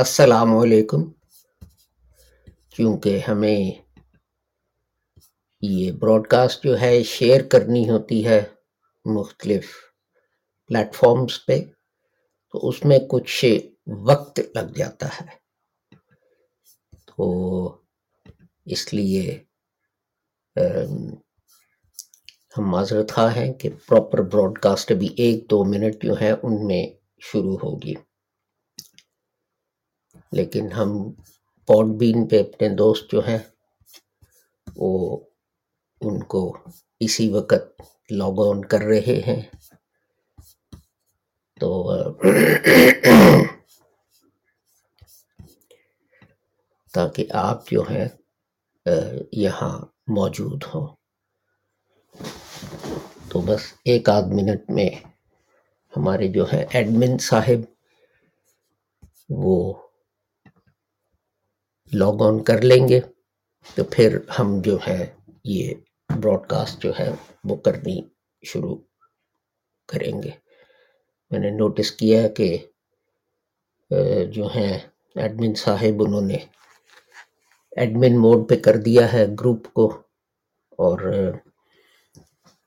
السلام علیکم۔ کیونکہ ہمیں یہ براڈ کاسٹ جو ہے شیئر کرنی ہوتی ہے مختلف پلیٹ فارمز پہ، تو اس میں کچھ وقت لگ جاتا ہے۔ تو اس لیے ہم معذرت خواہ ہیں کہ پراپر براڈ کاسٹ ابھی ایک دو منٹ جو ہیں ان میں شروع ہوگی۔ لیکن ہم پوڈ بین پہ اپنے دوست جو ہیں، وہ ان کو اسی وقت لاگ آن کر رہے ہیں۔ تو، تاکہ آپ جو ہیں یہاں موجود ہوں۔ تو بس ایک آدھ منٹ میں ہمارے جو ہیں ایڈمن صاحب، وہ لاگ آن کر لیں گے، تو پھر ہم جو ہے یہ براڈ کاسٹ جو ہے وہ کرنی شروع کریں گے۔ میں نے نوٹس کیا کہ جو ہیں ایڈمن صاحب، انہوں نے ایڈمن موڈ پہ کر دیا ہے گروپ کو۔ اور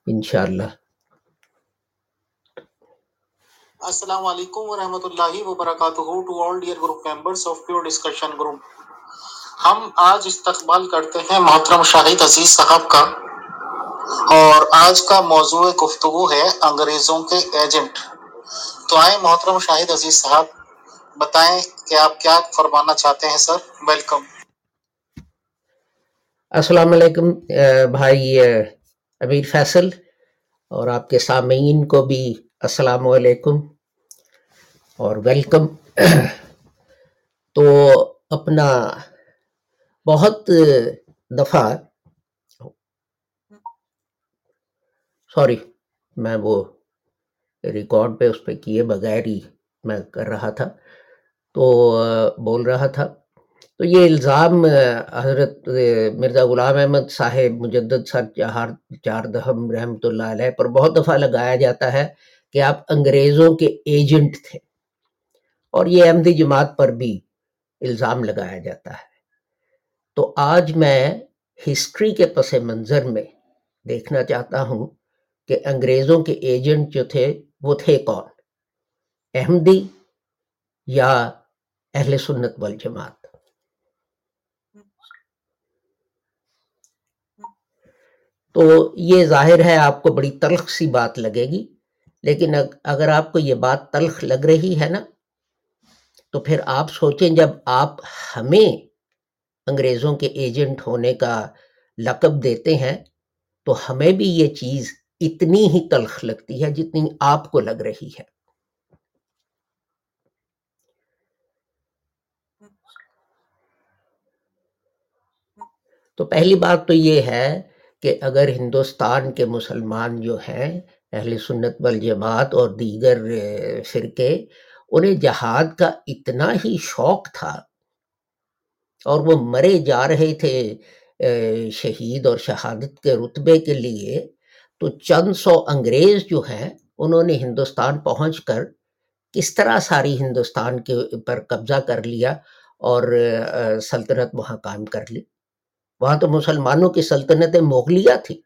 انشاءاللہ۔ السلام علیکم ورحمۃ اللہ وبرکاتہ۔ To all dear group members of pure discussion group ہم آج استقبال کرتے ہیں محترم شاہد عزیز صاحب کا۔ اور آج کا موضوع گفتگو ہے انگریزوں کے ایجنٹ۔ تو آئیں محترم شاہد عزیز صاحب، بتائیں کہ آپ کیا فرمانا چاہتے ہیں سر؟ ویلکم السلام علیکم بھائی امیر فیصل، اور آپ کے سامعین کو بھی السلام علیکم۔ اور ویلکم تو اپنا بہت دفعہ سوری میں وہ ریکارڈ پہ اس پہ کیے بغیر ہی میں کر رہا تھا۔ تو، بول رہا تھا۔ تو یہ الزام حضرت مرزا غلام احمد صاحب مجدد سر چہار چار دہم رحمۃ اللہ علیہ پر بہت دفعہ لگایا جاتا ہے کہ آپ انگریزوں کے ایجنٹ تھے۔ اور یہ احمدی جماعت پر بھی الزام لگایا جاتا ہے۔ تو آج میں ہسٹری کے پس منظر میں دیکھنا چاہتا ہوں کہ انگریزوں کے ایجنٹ جو تھے وہ تھے کون؟ احمدی یا اہل سنت والجماعت؟ تو یہ ظاہر ہے آپ کو بڑی تلخ سی بات لگے گی، لیکن اگر آپ کو یہ بات تلخ لگ رہی ہے نا، تو پھر آپ سوچیں جب آپ ہمیں انگریزوں کے ایجنٹ ہونے کا لقب دیتے ہیں، تو ہمیں بھی یہ چیز اتنی ہی تلخ لگتی ہے جتنی آپ کو لگ رہی ہے۔ تو پہلی بات تو یہ ہے کہ اگر ہندوستان کے مسلمان جو ہیں، اہل سنت والجماعت اور دیگر فرقے، انہیں جہاد کا اتنا ہی شوق تھا اور وہ مرے جا رہے تھے شہید اور شہادت کے رتبے کے لیے، تو چند سو انگریز جو ہیں، انہوں نے ہندوستان پہنچ کر کس طرح ساری ہندوستان کے پر قبضہ کر لیا اور سلطنت وہاں قائم کر لی؟ وہاں تو مسلمانوں کی سلطنت مغلیہ تھی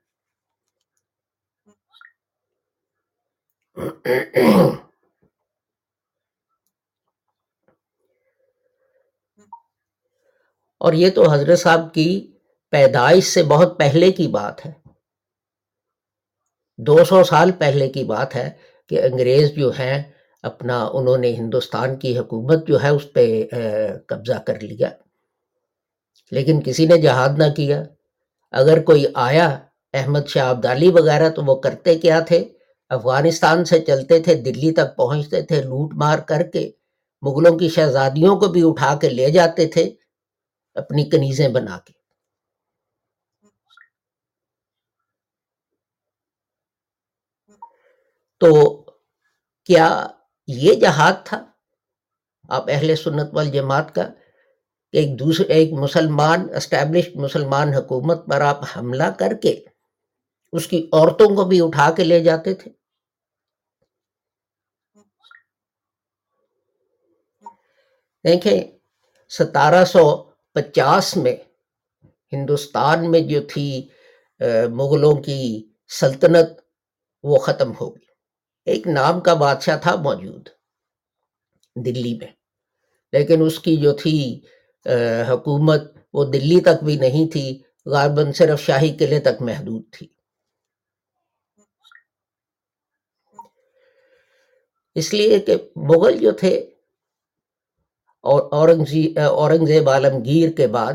اور یہ تو حضرت صاحب کی پیدائش سے بہت پہلے کی بات ہے۔ دو سو سال پہلے کی بات ہے کہ انگریز جو ہیں، اپنا انہوں نے ہندوستان کی حکومت جو ہے، اس پہ قبضہ کر لیا۔ لیکن کسی نے جہاد نہ کیا۔ اگر کوئی آیا احمد شاہ عبدالی وغیرہ تو وہ کرتے کیا تھے؟ افغانستان سے چلتے تھے، دلی تک پہنچتے تھے، لوٹ مار کر کے مغلوں کی شہزادیوں کو بھی اٹھا کے لے جاتے تھے۔ اپنی کنیزیں بنا کے۔ تو کیا یہ جہاد تھا؟ آپ اہل سنت والجماعت کا کہ ایک دوسرے، ایک مسلمان اسٹیبلشڈ مسلمان حکومت پر آپ حملہ کر کے اس کی عورتوں کو بھی اٹھا کے لے جاتے تھے؟ دیکھیں، ستارہ سو پچاس میں ہندوستان میں جو تھی مغلوں کی سلطنت، وہ ختم ہو گئی۔ ایک نام کا بادشاہ تھا موجود دلی میں، لیکن اس کی جو تھی حکومت، وہ دلی تک بھی نہیں تھی، غالباً صرف شاہی قلعے تک محدود تھی۔ اس لیے کہ مغل جو تھے اور اورنگزیب عالمگیر کے بعد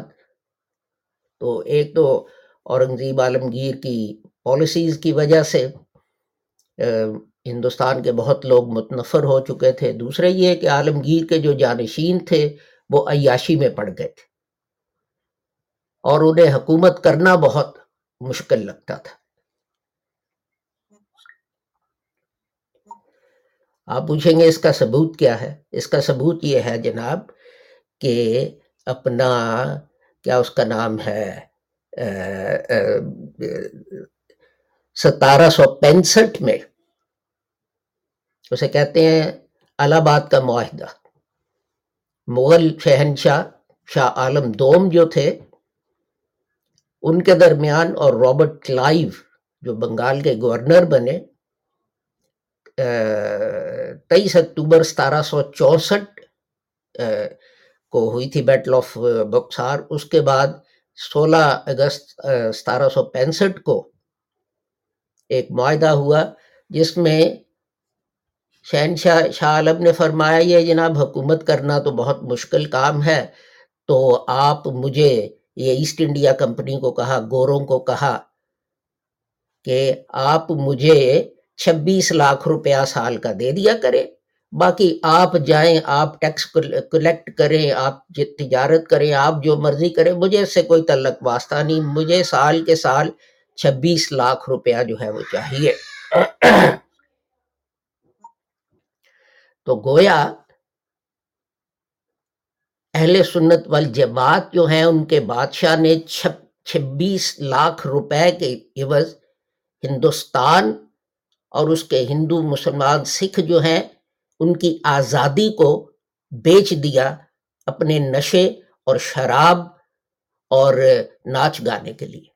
تو ایک تو اورنگزیب عالمگیر کی پالیسیز کی وجہ سے ہندوستان کے بہت لوگ متنفر ہو چکے تھے۔ دوسرے یہ کہ عالمگیر کے جو جانشین تھے، وہ عیاشی میں پڑ گئے تھے اور انہیں حکومت کرنا بہت مشکل لگتا تھا۔ آپ پوچھیں گے اس کا ثبوت کیا ہے؟ اس کا ثبوت یہ ہے جناب کہ اپنا کیا اس کا نام ہے؟ ستارہ سو پینسٹھ میں اسے کہتے ہیں الہ آباد کا معاہدہ۔ مغل شہنشاہ، شاہ عالم دوم جو تھے، ان کے درمیان اور رابرٹ کلائیو جو بنگال کے گورنر بنے تیئیس اکتوبر ستارہ سو چونسٹھ کو ہوئی تھی بیٹل آف بکسار اس کے بعد سولہ اگست ستارہ سو پینسٹھ کو ایک معاہدہ ہوا جس میں شہنشاہ شاہ عالم نے فرمایا، یہ جناب حکومت کرنا تو بہت مشکل کام ہے، تو آپ مجھے یہ ایسٹ انڈیا کمپنی کو کہا، گوروں کو کہا کہ آپ مجھے چھبیس لاکھ روپیہ سال کا دے دیا کرے باقی آپ جائیں، آپ ٹیکس کلیکٹ کریں، آپ جی تجارت کریں، آپ جو مرضی کریں، مجھے اس سے کوئی تعلق واسطہ نہیں۔ مجھے سال کے سال چھبیس لاکھ روپیہ جو ہے وہ چاہیے۔ تو گویا اہل سنت والجماعت جو ہیں، ان کے بادشاہ نے چھبیس لاکھ روپے کے عوض ہندوستان اور اس کے ہندو مسلمان سکھ جو ہیں، ان کی آزادی کو بیچ دیا اپنے نشے اور شراب اور ناچ گانے کے لیے۔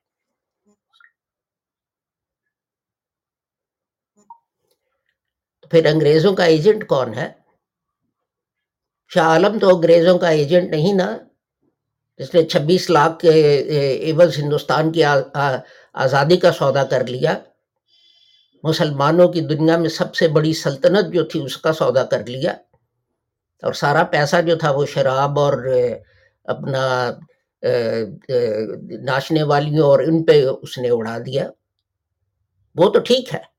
پھر انگریزوں کا ایجنٹ کون ہے؟ شاہ عالم تو انگریزوں کا ایجنٹ نہیں نا۔ جس نے چھبیس لاکھ کے عوض ہندوستان کی آزادی کا سودا کر لیا۔ مسلمانوں کی دنیا میں سب سے بڑی سلطنت جو تھی، اس کا سودا کر لیا۔ اور سارا پیسہ جو تھا، وہ شراب اور اپنا ناچنے والیوں اور ان پہ اس نے اڑا دیا۔ وہ تو ٹھیک ہے۔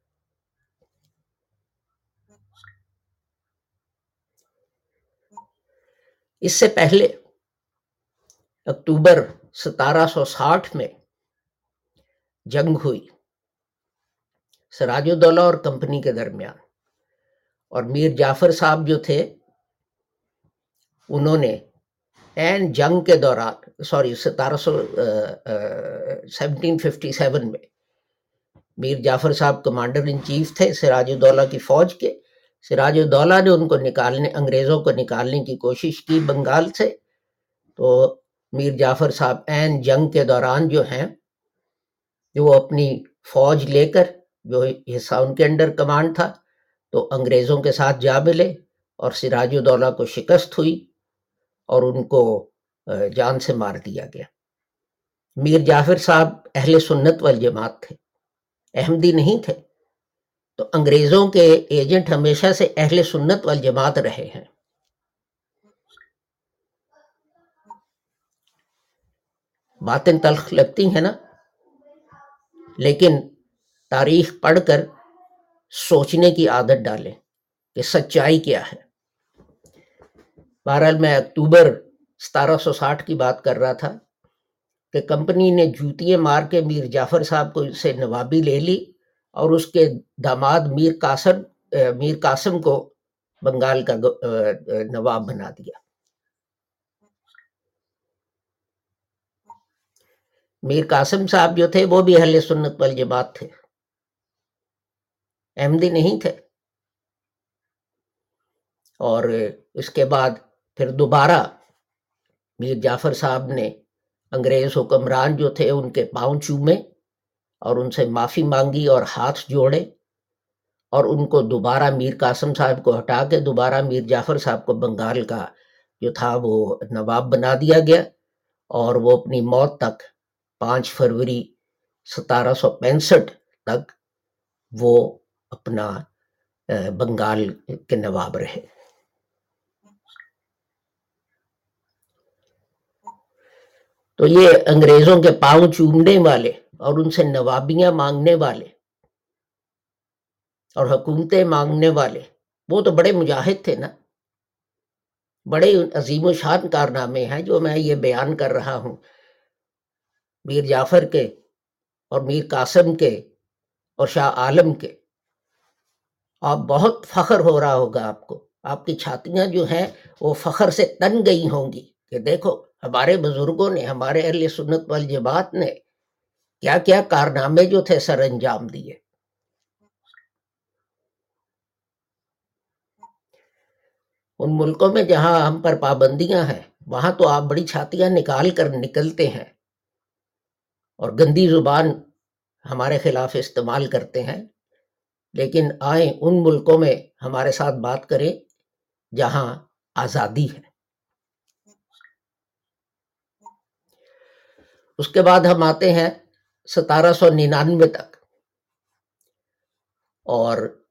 اس سے پہلے اکتوبر ستارہ سو ساٹھ میں جنگ ہوئی۔ سراج الدولہ اور کمپنی کے درمیان۔ اور میر جعفر صاحب جو تھے، انہوں نے این جنگ کے دوران، سوری، ستارہ سو سیونٹین ففٹی سیون میں میر جعفر صاحب کمانڈر ان چیف تھے سراج الدولہ کی فوج کے۔ سراج الدولہ نے ان کو نکالنے، انگریزوں کو نکالنے کی کوشش کی بنگال سے۔ تو میر جعفر صاحب این جنگ کے دوران جو ہیں، جو وہ اپنی فوج لے کر جو حصہ ان کے انڈر کمانڈ تھا۔ تو انگریزوں کے ساتھ جا ملے اور سراج الدولہ کو شکست ہوئی اور ان کو جان سے مار دیا گیا۔ میر جعفر صاحب اہل سنت والجماعت تھے، احمدی نہیں تھے۔ تو انگریزوں کے ایجنٹ ہمیشہ سے اہل سنت والجماعت رہے ہیں۔ باتیں تلخ لگتی ہیں نا، لیکن تاریخ پڑھ کر سوچنے کی عادت ڈالیں کہ سچائی کیا ہے۔ بہرحال میں اکتوبر ستارہ سو ساٹھ کی بات کر رہا تھا کہ کمپنی نے جوتیاں مار کے میر جعفر صاحب کو سے نوابی لے لی اور اس کے داماد میر قاسم میر قاسم کو بنگال کا نواب بنا دیا۔ میر قاسم صاحب جو تھے وہ بھی اہل سنت والجماعت تھے۔ احمدی نہیں تھے۔ اور اس کے بعد پھر دوبارہ میر جعفر صاحب نے انگریز حکمران جو تھے ان کے پاؤں چومے اور ان سے معافی مانگی اور ہاتھ جوڑے اور ان کو دوبارہ میر قاسم صاحب کو ہٹا کے دوبارہ میر جعفر صاحب کو بنگال کا جو تھا وہ نواب بنا دیا گیا اور وہ اپنی موت تک پانچ فروری ستارہ سو پینسٹھ تک وہ اپنا بنگال کے نواب رہے۔ تو یہ انگریزوں کے پاؤں چومنے والے اور ان سے نوابیاں مانگنے والے اور حکومتیں مانگنے والے، وہ تو بڑے مجاہد تھے نا۔ بڑے عظیم و شان کارنامے ہیں جو میں یہ بیان کر رہا ہوں۔ میر جعفر کے اور میر قاسم کے اور شاہ عالم کے۔ آپ بہت فخر ہو رہا ہوگا آپ کو۔ آپ کی چھاتیاں جو ہیں وہ فخر سے تن گئی ہوں گی کہ دیکھو، ہمارے بزرگوں نے، ہمارے اہل سنت والجبات نے کیا کیا کارنامے جو تھے سر انجام دیے۔ ان ملکوں میں جہاں ہم پر پابندیاں ہیں، وہاں تو آپ بڑی چھاتیاں نکال کر نکلتے ہیں اور گندی زبان ہمارے خلاف استعمال کرتے ہیں۔ لیکن آئیں ان ملکوں میں ہمارے ساتھ بات کریں جہاں آزادی ہے۔ اس کے بعد ہم آتے ہیں ستارہ سو ننانوے تک۔ اور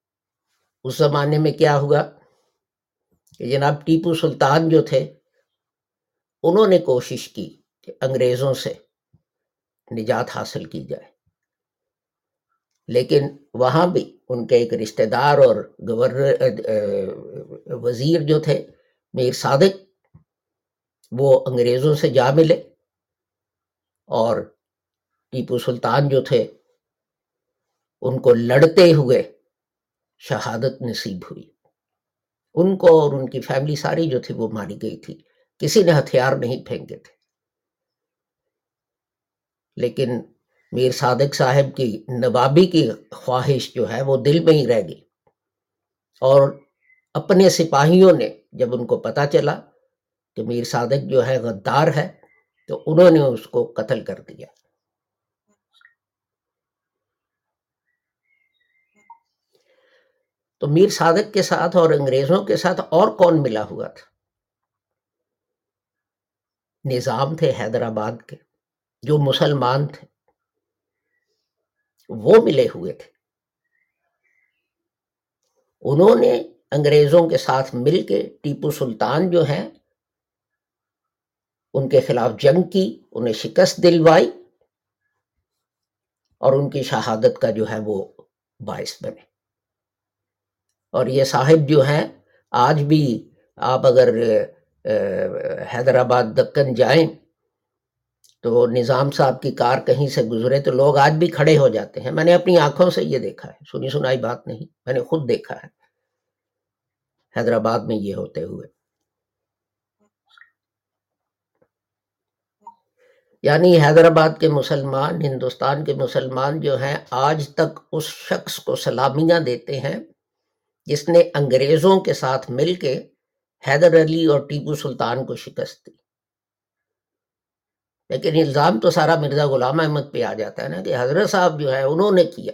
اس زمانے میں کیا ہوا کہ جناب ٹیپو سلطان جو تھے، انہوں نے کوشش کی کہ انگریزوں سے نجات حاصل کی جائے، لیکن وہاں بھی ان کے ایک رشتہ دار اور گورنر وزیر جو تھے، میر صادق، وہ انگریزوں سے جا ملے اور ٹیپو سلطان جو تھے، ان کو لڑتے ہوئے شہادت نصیب ہوئی۔ ان کو اور ان کی فیملی ساری جو تھی، وہ ماری گئی تھی۔ کسی نے ہتھیار نہیں پھینکے تھے۔ لیکن میر صادق صاحب کی نوابی کی خواہش جو ہے وہ دل میں ہی رہ گئی۔ اور اپنے سپاہیوں نے جب ان کو پتا چلا کہ میر صادق جو ہے غدار ہے، تو انہوں نے اس کو قتل کر دیا۔ تو میر صادق کے ساتھ اور انگریزوں کے ساتھ اور کون ملا ہوا تھا؟ نظام تھے حیدرآباد کے، جو مسلمان تھے۔ وہ ملے ہوئے تھے۔ انہوں نے انگریزوں کے ساتھ مل کے ٹیپو سلطان جو ہیں، ان کے خلاف جنگ کی، انہیں شکست دلوائی اور ان کی شہادت کا جو ہے وہ باعث بنے۔ اور یہ صاحب جو ہیں، آج بھی آپ اگر حیدرآباد دکن جائیں تو نظام صاحب کی کار کہیں سے گزرے تو لوگ آج بھی کھڑے ہو جاتے ہیں۔ میں نے اپنی آنکھوں سے یہ دیکھا ہے۔ سنی سنائی بات نہیں، میں نے خود دیکھا ہے۔ حیدرآباد میں یہ ہوتے ہوئے۔ یعنی حیدرآباد کے مسلمان، ہندوستان کے مسلمان جو ہیں، آج تک اس شخص کو سلامیاں دیتے ہیں جس نے انگریزوں کے ساتھ مل کے حیدر علی اور ٹیپو سلطان کو شکست دی۔ لیکن الزام تو سارا مرزا غلام احمد پہ آ جاتا ہے نا کہ حضرت صاحب جو ہے انہوں نے کیا،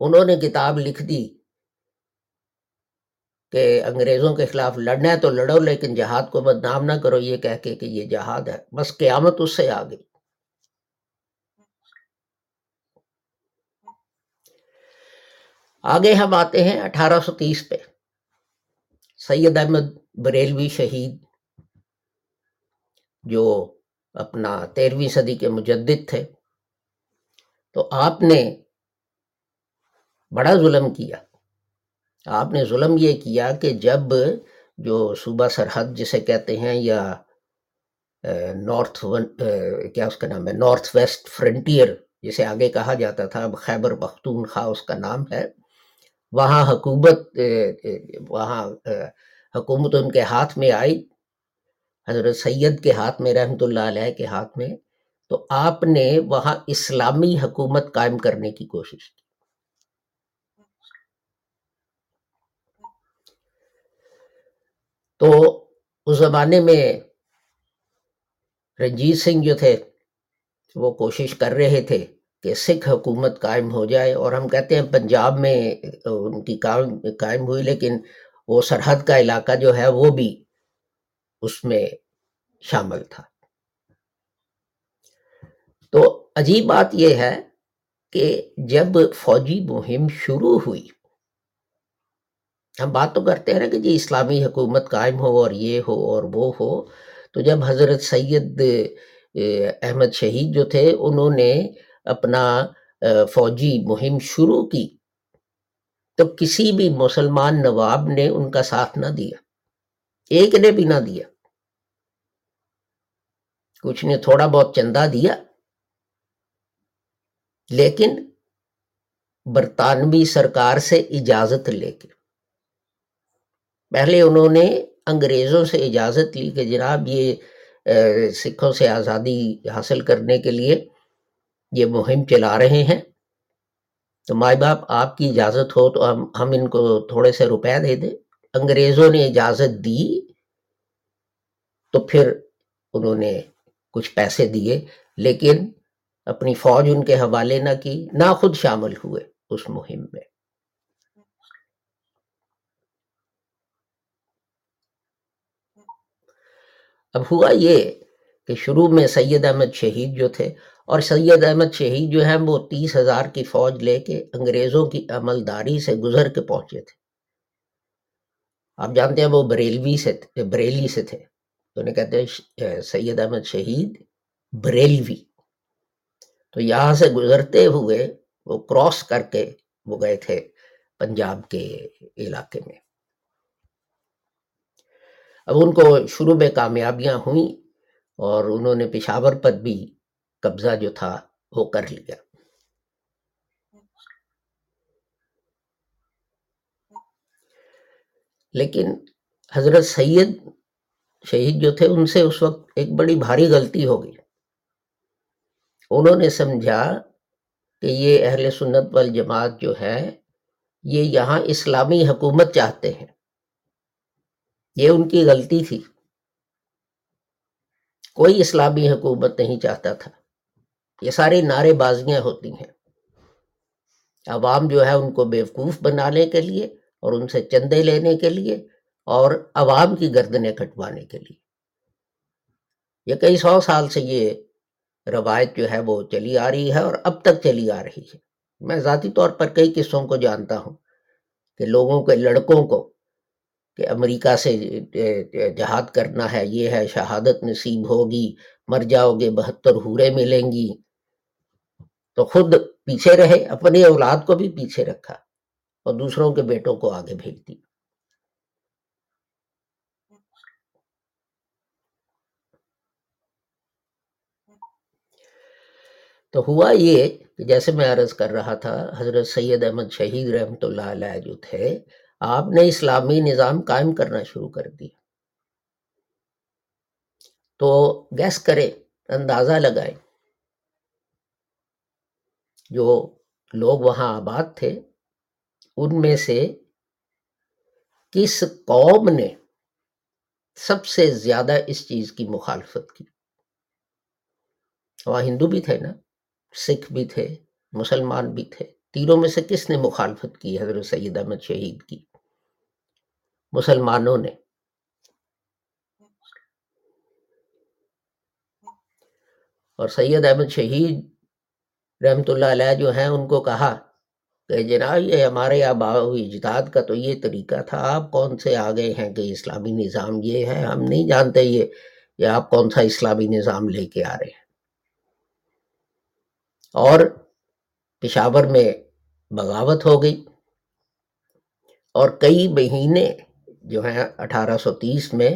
انہوں نے کتاب لکھ دی کہ انگریزوں کے خلاف لڑنا ہے تو لڑو، لیکن جہاد کو بدنام نہ کرو، یہ کہہ کے کہ یہ جہاد ہے۔ بس قیامت اس سے آ گئی آگے ہم آتے ہیں اٹھارہ سو تیس پہ۔ سید احمد بریلوی شہید جو اپنا تیرہویں صدی کے مجدد تھے۔ تو آپ نے بڑا ظلم کیا۔ آپ نے ظلم یہ کیا کہ جب جو صوبہ سرحد جسے کہتے ہیں یا نارتھ کیا اس کا نام ہے؟ نارتھ ویسٹ فرنٹیئر جسے آگے کہا جاتا تھا، اب خیبر پختونخوا اس کا نام ہے، وہاں حکومت وہاں حکومت ان کے ہاتھ میں آئی۔ حضرت سید کے ہاتھ میں، رحمت اللہ علیہ کے ہاتھ میں، تو آپ نے وہاں اسلامی حکومت قائم کرنے کی کوشش کی۔ تو اس زمانے میں رنجیت سنگھ جو تھے، وہ کوشش کر رہے تھے کہ سکھ حکومت قائم ہو جائے اور ہم کہتے ہیں پنجاب میں ان کی قائم ہوئی، لیکن وہ سرحد کا علاقہ جو ہے وہ بھی اس میں شامل تھا۔ تو عجیب بات یہ ہے کہ جب فوجی مہم شروع ہوئی، ہم بات تو کرتے ہیں نا کہ جی اسلامی حکومت قائم ہو اور یہ ہو اور وہ ہو، تو جب حضرت سید احمد شہید جو تھے، انہوں نے اپنا فوجی مہم شروع کی، تو کسی بھی مسلمان نواب نے ان کا ساتھ نہ دیا۔ ایک نے بھی نہ دیا کچھ نے تھوڑا بہت چندہ دیا لیکن برطانوی سرکار سے اجازت لے کے پہلے انہوں نے انگریزوں سے اجازت لی کہ جناب یہ سکھوں سے آزادی حاصل کرنے کے لیے یہ مہم چلا رہے ہیں تو مائی باپ آپ کی اجازت ہو تو ہم ہم ان کو تھوڑے سے روپے دے دیں انگریزوں نے اجازت دی تو پھر انہوں نے کچھ پیسے دیے، لیکن اپنی فوج ان کے حوالے نہ کی، نہ خود شامل ہوئے اس مہم میں۔ اب ہوا یہ کہ شروع میں سید احمد شہید جو تھے، اور سید احمد شہید جو ہیں، وہ تیس ہزار کی فوج لے کے انگریزوں کی عملداری سے گزر کے پہنچے تھے۔ آپ جانتے ہیں وہ بریلوی سے بریلی سے تھے۔ تو انہیں کہتے ہیں سید احمد شہید بریلوی۔ تو یہاں سے گزرتے ہوئے وہ کراس کر کے وہ گئے تھے پنجاب کے علاقے میں۔ اب ان کو شروع میں کامیابیاں ہوئیں اور انہوں نے پشاور پر بھی قبضہ جو تھا وہ کر لیا۔ لیکن حضرت سید شہید جو تھے، ان سے اس وقت ایک بڑی بھاری غلطی ہو گئی۔ انہوں نے سمجھا کہ یہ اہل سنت والجماعت جو ہے، یہ یہاں اسلامی حکومت چاہتے ہیں۔ یہ ان کی غلطی تھی۔ کوئی اسلامی حکومت نہیں چاہتا تھا۔ یہ ساری نعرے بازیاں ہوتی ہیں۔ عوام جو ہے، ان کو بیوقوف بنانے کے لیے اور ان سے چندے لینے کے لیے اور عوام کی گردنیں کٹوانے کے لیے۔ یہ کئی سو سال سے یہ روایت جو ہے وہ چلی آ رہی ہے اور اب تک چلی آ رہی ہے۔ میں ذاتی طور پر کئی قصوں کو جانتا ہوں کہ لوگوں کے لڑکوں کو کہ امریکہ سے جہاد کرنا ہے، یہ ہے شہادت نصیب ہوگی، مر جاؤ گے، بہتر ہورے ملیں گی۔ تو خود پیچھے رہے، اپنی اولاد کو بھی پیچھے رکھا۔ اور دوسروں کے بیٹوں کو آگے بھیج دی تو ہوا یہ کہ جیسے میں عرض کر رہا تھا، حضرت سید احمد شہید رحمۃ اللہ علیہ جو تھے، آپ نے اسلامی نظام قائم کرنا شروع کر دیا۔ تو گیس کرے اندازہ لگائے جو لوگ وہاں آباد تھے ان میں سے کس قوم نے سب سے زیادہ اس چیز کی مخالفت کی؟ وہاں ہندو بھی تھے نا، سکھ بھی تھے، مسلمان بھی تھے، تینوں میں سے کس نے مخالفت کی حضرت سید احمد شہید کی؟ مسلمانوں نے۔ اور سید احمد شہید رحمت اللہ علیہ جو ہیں، ان کو کہا کہ جناب، یہ ہمارے آبا و اجداد کا تو یہ طریقہ تھا، آپ کون سے آگے ہیں کہ اسلامی نظام یہ ہے؟ ہم نہیں جانتے یہ یہ آپ کون سا اسلامی نظام لے کے آ رہے ہیں۔ اور پشاور میں بغاوت ہو گئی۔ اور کئی مہینے جو ہیں، اٹھارہ سو تیس میں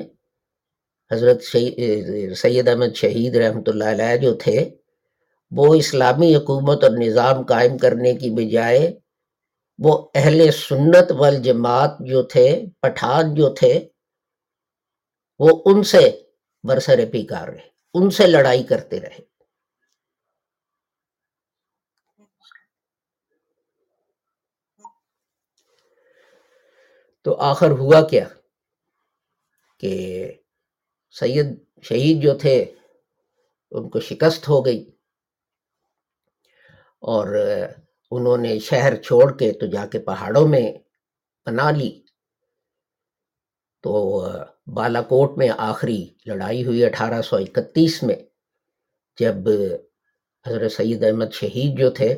حضرت سید احمد شہید رحمۃ اللہ علیہ جو تھے، وہ اسلامی حکومت اور نظام قائم کرنے کی بجائے وہ اہل سنت والجماعت جو تھے، پٹھان جو تھے، وہ ان سے برسر پیکار رہے، ان سے لڑائی کرتے رہے۔ تو آخر ہوا کیا؟ کہ سید شہید جو تھے، ان کو شکست ہو گئی اور انہوں نے شہر چھوڑ کے تو جا کے پہاڑوں میں بنا لی۔ تو بالا کوٹ میں آخری لڑائی ہوئی اٹھارہ سو اکتیس میں، جب حضرت سید احمد شہید جو تھے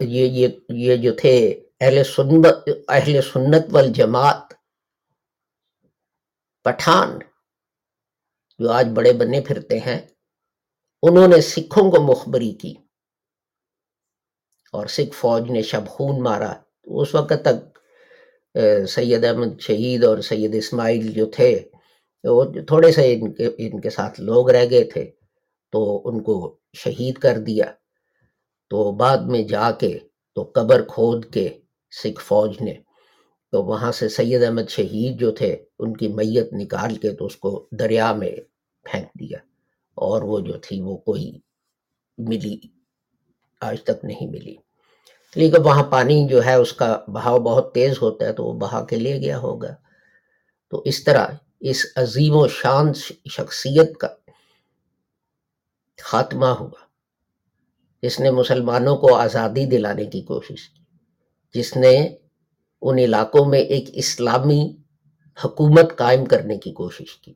یہ یہ جو تھے، اہل سنت اہل سنت والجماعت، پٹھان، جو آج بڑے بنے پھرتے ہیں، انہوں نے سکھوں کو مخبری کی۔ اور سکھ فوج نے شب خون مارا۔ اس وقت تک سید احمد شہید اور سید اسماعیل جو تھے، وہ تھوڑے سے ان کے ان کے ساتھ لوگ رہ گئے تھے، تو ان کو شہید کر دیا۔ تو بعد میں جا کے، تو قبر کھود کے سکھ فوج نے، تو وہاں سے سید احمد شہید جو تھے، ان کی میت نکال کے تو اس کو دریا میں پھینک دیا۔ اور وہ جو تھی، وہ کوئی ملی۔ آج تک نہیں ملی۔ لیکن وہاں پانی جو ہے، اس کا بہاؤ بہت تیز ہوتا ہے تو وہ بہا کے لے گیا ہوگا۔ تو اس طرح اس عظیم و شان شخصیت کا خاتمہ ہوا۔ جس نے مسلمانوں کو آزادی دلانے کی کوشش کی۔ جس نے ان علاقوں میں ایک اسلامی حکومت قائم کرنے کی کوشش کی۔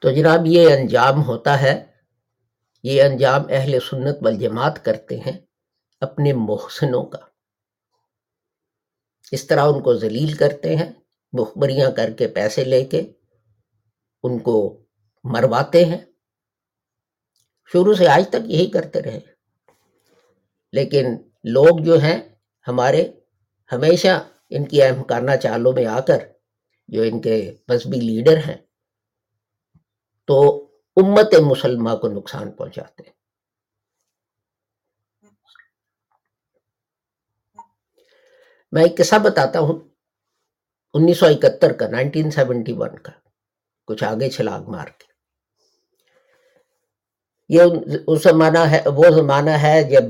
تو جناب یہ انجام ہوتا ہے، یہ انجام اہل سنت والجماعت کرتے ہیں اپنے محسنوں کا۔ اس طرح ان کو ذلیل کرتے ہیں، مخبریاں کر کے پیسے لے کے ان کو مرواتے ہیں۔ شروع سے آج تک یہی کرتے رہے۔ لیکن لوگ جو ہیں، ہمارے ہمیشہ ان کی اہم چالوں میں آ کر جو ان کے مذہبی لیڈر ہیں تو امت مسلمہ کو نقصان پہنچاتے ہیں۔ میں ایک قصہ بتاتا ہوں۔ انیس سو اکہتر کا نائنٹین سیونٹی ون کا، کچھ آگے چھلاگ مار کے۔ یہ اس زمانہ ہے، وہ زمانہ ہے جب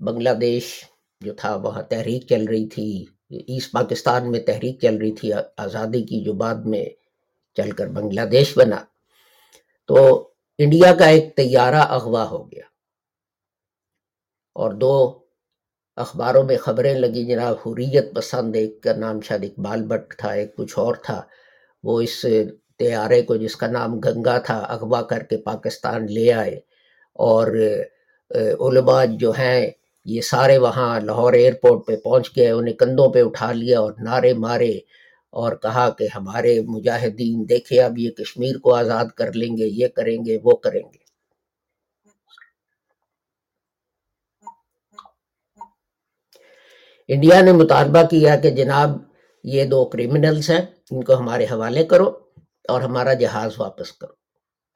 بنگلہ دیش جو تھا، وہاں تحریک چل رہی تھی۔ ایسٹ پاکستان میں تحریک چل رہی تھی، آزادی کی، جو بعد میں چل کر بنگلہ دیش بنا۔ تو انڈیا کا ایک طیارہ اغوا ہو گیا۔ اور دو اخباروں میں خبریں لگی جناب حریت پسند، ایک کا نام شاید اقبال بٹ تھا، ایک کچھ اور تھا۔ وہ اس طیارے کو، جس کا نام گنگا تھا، اغوا کر کے پاکستان لے آئے۔ اور علماء جو ہیں، یہ سارے وہاں لاہور ایئرپورٹ پہ پہنچ گئے، انہیں کندھوں پہ اٹھا لیا اور نعرے مارے۔ اور کہا کہ ہمارے مجاہدین دیکھے اب یہ کشمیر کو آزاد کر لیں گے، یہ کریں گے، وہ کریں گے۔ انڈیا نے مطالبہ کیا کہ جناب یہ دو کریمنلز ہیں، ان کو ہمارے حوالے کرو اور ہمارا جہاز واپس کرو۔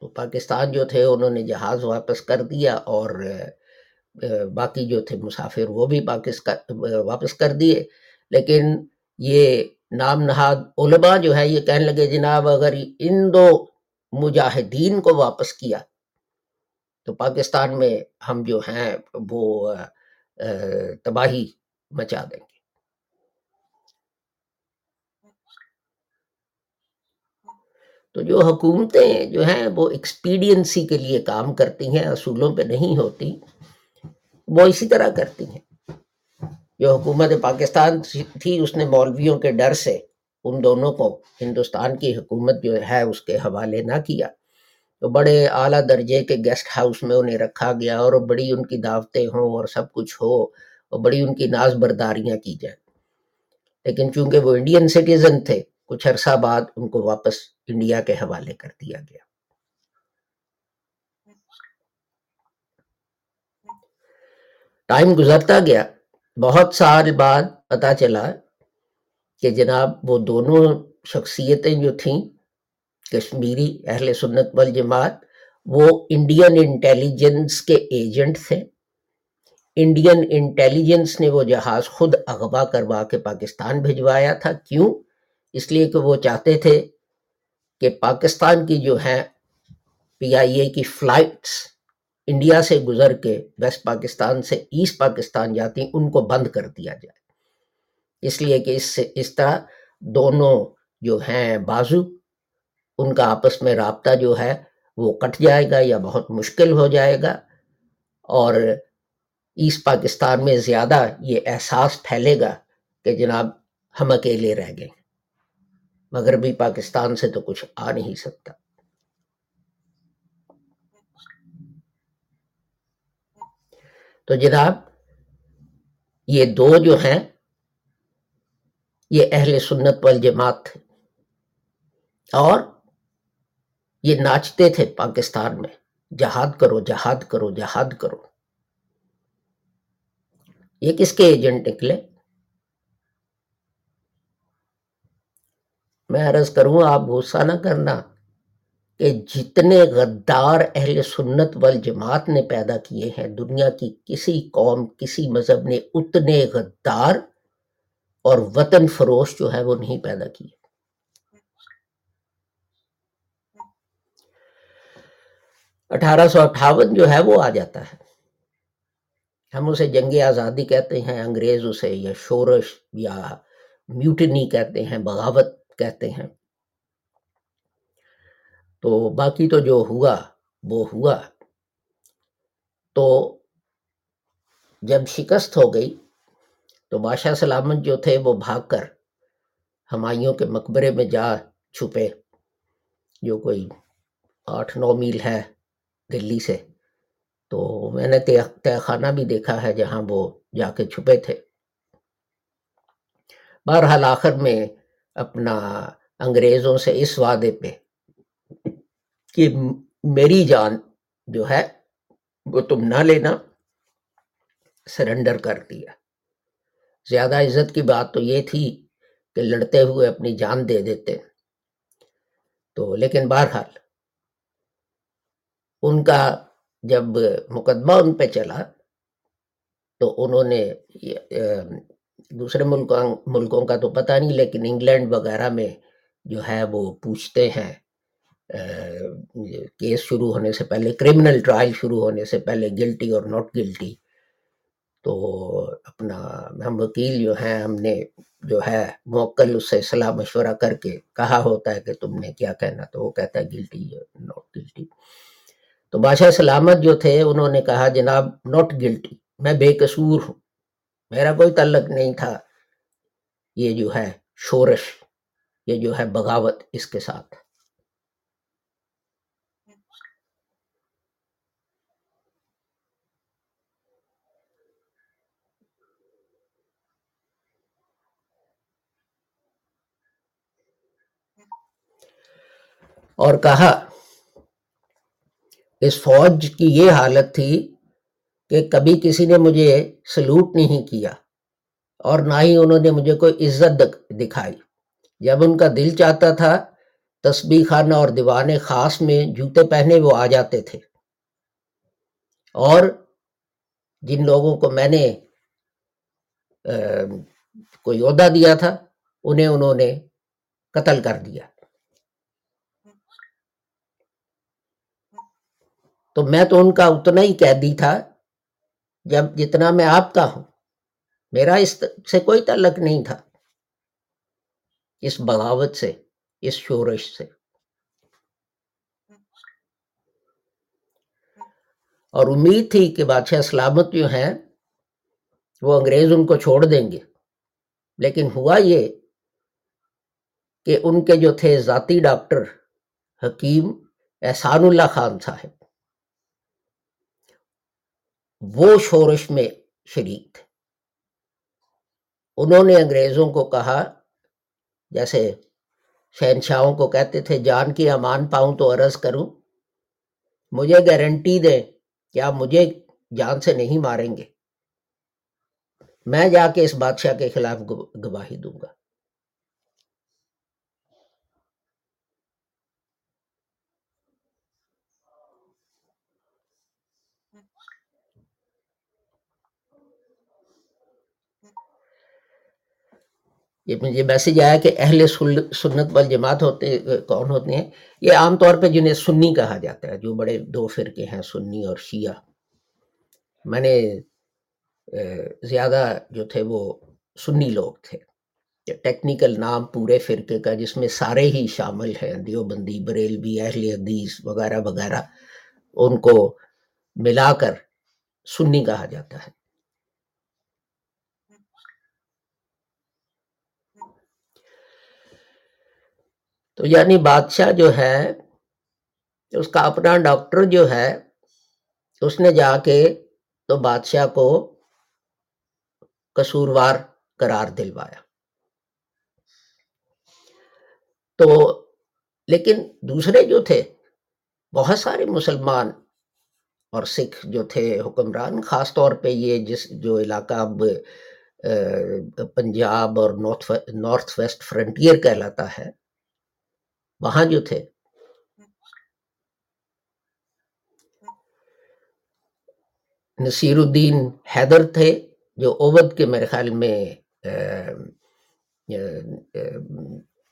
تو پاکستان جو تھے، انہوں نے جہاز واپس کر دیا اور باقی جو تھے مسافر، وہ بھی واپس کر دیے۔ لیکن یہ نام نہاد علماء جو ہے یہ کہنے لگے، جناب اگر ان دو مجاہدین کو واپس کیا تو پاکستان میں ہم جو ہیں وہ تباہی مچا دیں گے۔ تو جو حکومتیں جو ہیں وہ ایکسپیڈینسی کے لیے کام کرتی ہیں، اصولوں پہ نہیں ہوتی، وہ اسی طرح کرتی ہیں۔ جو حکومت پاکستان تھی اس نے مولویوں کے ڈر سے ان دونوں کو ہندوستان کی حکومت جو ہے، اس کے حوالے نہ کیا۔ تو بڑے اعلیٰ درجے کے گیسٹ ہاؤس میں انہیں رکھا گیا اور بڑی ان کی دعوتیں ہوں اور سب کچھ ہو اور بڑی ان کی ناز برداریاں کی جائیں۔ لیکن چونکہ وہ انڈین سٹیزن تھے، کچھ عرصہ بعد ان کو واپس انڈیا کے حوالے کر دیا گیا۔ ٹائم گزرتا گیا۔ بہت سال بعد پتا چلا کہ جناب وہ دونوں شخصیتیں جو تھیں، کشمیری اہل سنت والجماعت، وہ انڈین انٹیلیجنس کے ایجنٹ تھے۔ انڈین انٹیلیجنس نے وہ جہاز خود اغوا کروا کے پاکستان بھجوایا تھا۔ کیوں؟ اس لیے کہ وہ چاہتے تھے کہ پاکستان کی جو ہیں پی آئی اے کی فلائٹس انڈیا سے گزر کے ویسٹ پاکستان سے ایسٹ پاکستان جاتی ہیں ان کو بند کر دیا جائے۔ اس لیے کہ اس سے، اس طرح دونوں جو ہیں بازو، ان کا آپس میں رابطہ جو ہے وہ کٹ جائے گا یا بہت مشکل ہو جائے گا۔ اور ایسٹ پاکستان میں زیادہ یہ احساس پھیلے گا کہ جناب ہم اکیلے رہ گئے۔ مغربی پاکستان سے تو کچھ آ نہیں سکتا۔ تو جناب، یہ دو جو ہیں، یہ اہل سنت والجماعت تھے اور یہ ناچتے تھے پاکستان میں، جہاد کرو جہاد کرو جہاد کرو۔ یہ کس کے ایجنٹ نکلے؟ میں عرض کروں، آپ غصہ نہ کرنا۔ کہ جتنے غدار اہل سنت والجماعت نے پیدا کیے ہیں، دنیا کی کسی قوم، کسی مذہب نے اتنے غدار اور وطن فروش جو ہے وہ نہیں پیدا کیے۔ اٹھارہ سو اٹھاون جو ہے وہ آ جاتا ہے۔ ہم اسے جنگ آزادی کہتے ہیں، انگریز اسے یا شورش یا میوٹنی کہتے ہیں، بغاوت کہتے ہیں۔ تو باقی تو جو ہوا، وہ ہوا۔ تو جب شکست ہو گئی، تو بادشاہ سلامت جو تھے، وہ بھاگ کر ہمائیوں کے مقبرے میں جا چھپے، جو کوئی آٹھ نو میل ہے دلی سے۔ تو میں نے تہ خانہ بھی دیکھا ہے جہاں وہ جا کے چھپے تھے۔ بہرحال آخر میں اپنا انگریزوں سے اس وعدے پہ کہ میری جان جو ہے وہ تم نہ لینا، سرنڈر کر دیا۔ زیادہ عزت کی بات تو یہ تھی کہ لڑتے ہوئے اپنی جان دے دیتے۔ تو لیکن بہرحال، ان کا جب مقدمہ ان پہ چلا، تو انہوں نے دوسرے ملکوں ملکوں کا تو پتہ نہیں، لیکن انگلینڈ وغیرہ میں جو ہے وہ پوچھتے ہیں کیس شروع ہونے سے پہلے کرمنل ٹرائل شروع ہونے سے پہلے گلٹی اور ناٹ گلٹی تو اپنا ہم وکیل جو ہیں، ہم نے جو ہے موکل اس سے صلاح مشورہ کر کے کہا ہوتا ہے کہ تم نے کیا کہنا، تو وہ کہتا ہے گلٹی ناٹ گلٹی تو بادشاہ سلامت جو تھے، انہوں نے کہا، جناب ناٹ گلٹی میں بے قصور ہوں، میرا کوئی تعلق نہیں تھا۔ یہ جو ہے شورش، یہ جو ہے بغاوت اس کے ساتھ۔ اور کہا، اس فوج کی یہ حالت تھی کہ کبھی کسی نے مجھے سلوٹ نہیں کیا اور نہ ہی انہوں نے مجھے کوئی عزت دکھائی۔ جب ان کا دل چاہتا تھا، تسبیح خانہ اور دیوان خاص میں جوتے پہنے وہ آ جاتے تھے۔ اور جن لوگوں کو میں نے کوئی عہدہ دیا تھا، انہیں انہوں نے قتل کر دیا۔ تو میں تو ان کا اتنا ہی قیدی تھا جب جتنا میں آپ کا ہوں۔ میرا اس سے کوئی تعلق نہیں تھا۔ اس بغاوت سے، اس شورش سے۔ اور امید تھی کہ بادشاہ سلامت جو ہیں، وہ انگریز ان کو چھوڑ دیں گے۔ لیکن ہوا یہ کہ ان کے جو تھے ذاتی ڈاکٹر حکیم احسان اللہ خان صاحب وہ شورش میں شریک تھے۔ انہوں نے انگریزوں کو کہا، جیسے شہنشاہوں کو کہتے تھے، جان کی امان پاؤں تو عرض کروں، مجھے گارنٹی دیں کہ آپ مجھے جان سے نہیں ماریں گے۔ میں جا کے اس بادشاہ کے خلاف گواہی دوں گا۔ یہ مجھے میسج آیا کہ اہل سنت وال جماعت ہوتے، کون ہوتے ہیں؟ یہ عام طور پہ جنہیں سنی کہا جاتا ہے، جو بڑے دو فرقے ہیں، سنی اور شیعہ۔ میں نے زیادہ جو تھے وہ سنی لوگ تھے۔ ٹیکنیکل نام پورے فرقے کا، جس میں سارے ہی شامل ہیں، دیوبندی، بریلوی، اہل حدیث وغیرہ وغیرہ، ان کو ملا کر سنی کہا جاتا ہے۔ تو یعنی بادشاہ جو ہے، اس کا اپنا ڈاکٹر جو ہے، اس نے جا کے تو بادشاہ کو قصوروار قرار دلوایا۔ تو لیکن دوسرے جو تھے، بہت سارے مسلمان اور سکھ جو تھے، حکمران، خاص طور پہ یہ جس جو علاقہ اب پنجاب اور نارتھ ویسٹ فرنٹیئر کہلاتا ہے وہاں جو تھے۔ نصیر الدین حیدر تھے جو اوود کے میرے خیال میں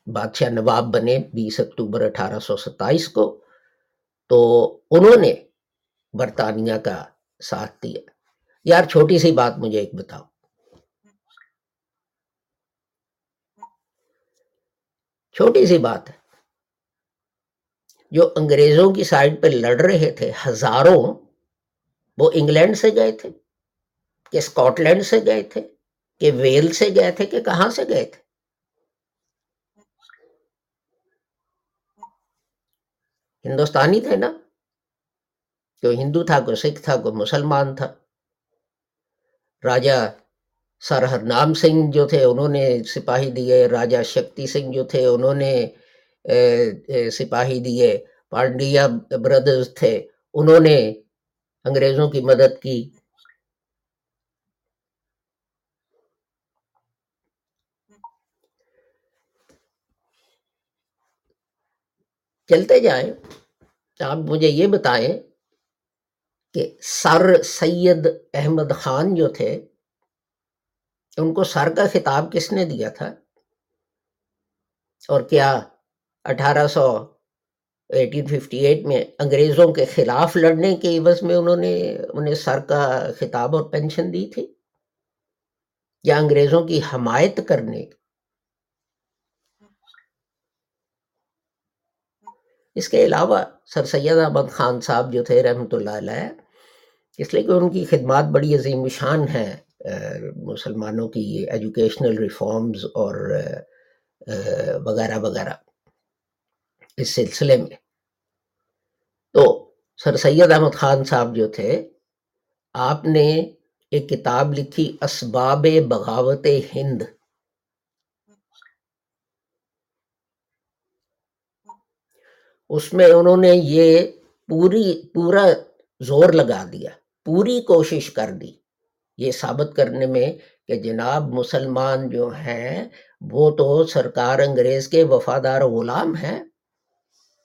بادشاہ نواب بنے بیس اکتوبر اٹھارہ سو ستائیس کو۔ تو انہوں نے برطانیہ کا ساتھ دیا۔ یار چھوٹی سی بات مجھے ایک بتاؤ۔ چھوٹی سی بات ہے۔ جو انگریزوں کی سائڈ پہ لڑ رہے تھے، ہزاروں، وہ انگلینڈ سے گئے تھے، کہ اسکاٹ لینڈ سے گئے تھے، کہ ویل سے گئے تھے، کہ کہاں سے گئے تھے؟ ہندوستانی تھے نا؟ کوئی ہندو تھا کوئی سکھ تھا کوئی مسلمان تھا۔ راجا سر ہر نام سنگھ جو تھے، انہوں نے سپاہی دیے، راجا شکتی سنگھ جو تھے، انہوں نے سپاہی دیے، پانڈیا بردرز تھے، انہوں نے انگریزوں کی مدد کی۔ چلتے جائیں، آپ مجھے یہ بتائیں کہ سر سید احمد خان جو تھے، ان کو سر کا خطاب کس نے دیا تھا؟ اور کیا اٹھارہ سو ایٹین ففٹی ایٹ میں انگریزوں کے خلاف لڑنے کے عوض میں انہوں نے انہیں سر کا خطاب اور پینشن دی تھی یا انگریزوں کی حمایت کرنے۔ اس کے علاوہ سر سید احمد خان صاحب جو تھے رحمۃ اللہ علیہ، اس لیے کہ ان کی خدمات بڑی عظیم شان ہیں مسلمانوں کی ایجوکیشنل ریفارمز اور وغیرہ وغیرہ۔ اس سلسلے میں۔ تو سر سید احمد خان صاحب جو تھے، آپ نے ایک کتاب لکھی، اسباب بغاوت ہند۔ اس میں انہوں نے یہ پوری، پورا زور لگا دیا، پوری کوشش کر دی۔ یہ ثابت کرنے میں کہ جناب مسلمان جو ہیں، وہ تو سرکار انگریز کے وفادار غلام ہیں۔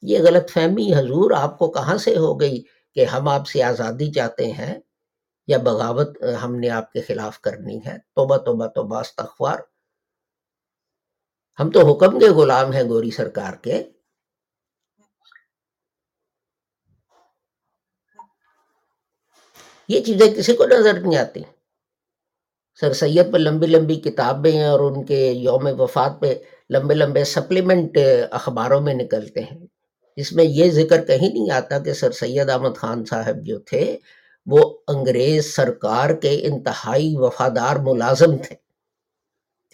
یہ غلط فہمی حضور آپ کو کہاں سے ہو گئی کہ ہم آپ سے آزادی چاہتے ہیں یا بغاوت ہم نے آپ کے خلاف کرنی ہے؟ توبہ توبہ توبہ، استغفار۔ ہم تو حکم کے غلام ہیں گوری سرکار کے۔ یہ چیزیں کسی کو نظر نہیں آتی۔ سر سید پہ لمبی لمبی کتابیں ہیں اور ان کے یوم وفات پہ لمبے لمبے سپلیمنٹ اخباروں میں نکلتے ہیں۔ اس میں یہ ذکر کہیں نہیں آتا کہ سر سید احمد خان صاحب جو تھے، وہ انگریز سرکار کے انتہائی وفادار ملازم تھے۔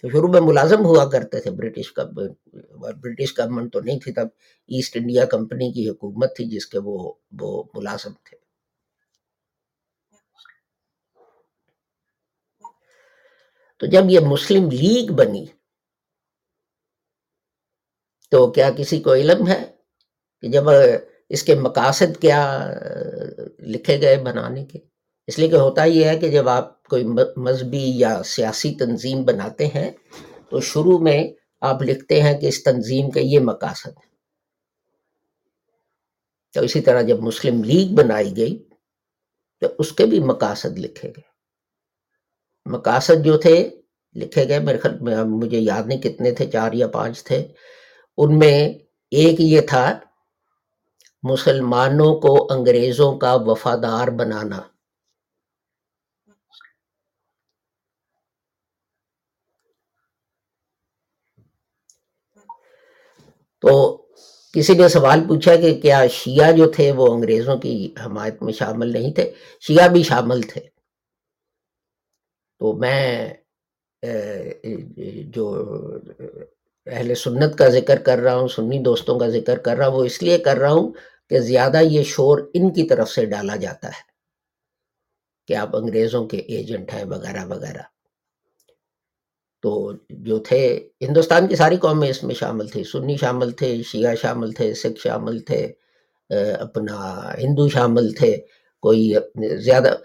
شروع میں ملازم ہوا کرتے تھے، برٹش برٹش گورنمنٹ تو نہیں تھی، تب ایسٹ انڈیا کمپنی کی حکومت تھی جس کے وہ وہ ملازم تھے۔ تو جب یہ مسلم لیگ بنی، تو کیا کسی کو علم ہے؟ کہ جب اس کے مقاصد کیا لکھے گئے بنانے کے۔ اس لیے کہ ہوتا یہ ہے کہ جب آپ کوئی مذہبی یا سیاسی تنظیم بناتے ہیں، تو شروع میں آپ لکھتے ہیں کہ اس تنظیم کا یہ مقاصد ہے تو اسی طرح جب مسلم لیگ بنائی گئی، تو اس کے بھی مقاصد لکھے گئے۔ مقاصد جو تھے، لکھے گئے، میرے خیال، میں، مجھے یاد نہیں کتنے تھے، چار یا پانچ تھے۔ ان میں ایک یہ تھا مسلمانوں کو انگریزوں کا وفادار بنانا۔ تو کسی نے سوال پوچھا کہ کیا شیعہ جو تھے وہ انگریزوں کی حمایت میں شامل نہیں تھے؟ شیعہ بھی شامل تھے۔ تو میں جو اہل سنت کا ذکر کر رہا ہوں، سنی دوستوں کا ذکر کر رہا ہوں، وہ اس لیے کر رہا ہوں کہ زیادہ یہ شور ان کی طرف سے ڈالا جاتا ہے کہ آپ انگریزوں کے ایجنٹ ہیں وغیرہ وغیرہ۔ تو جو تھے، ہندوستان کی ساری قومیں اس میں شامل تھی سنی شامل تھے، شیعہ شامل تھے، سکھ شامل تھے اپنا ہندو شامل تھے، کوئی زیادہ۔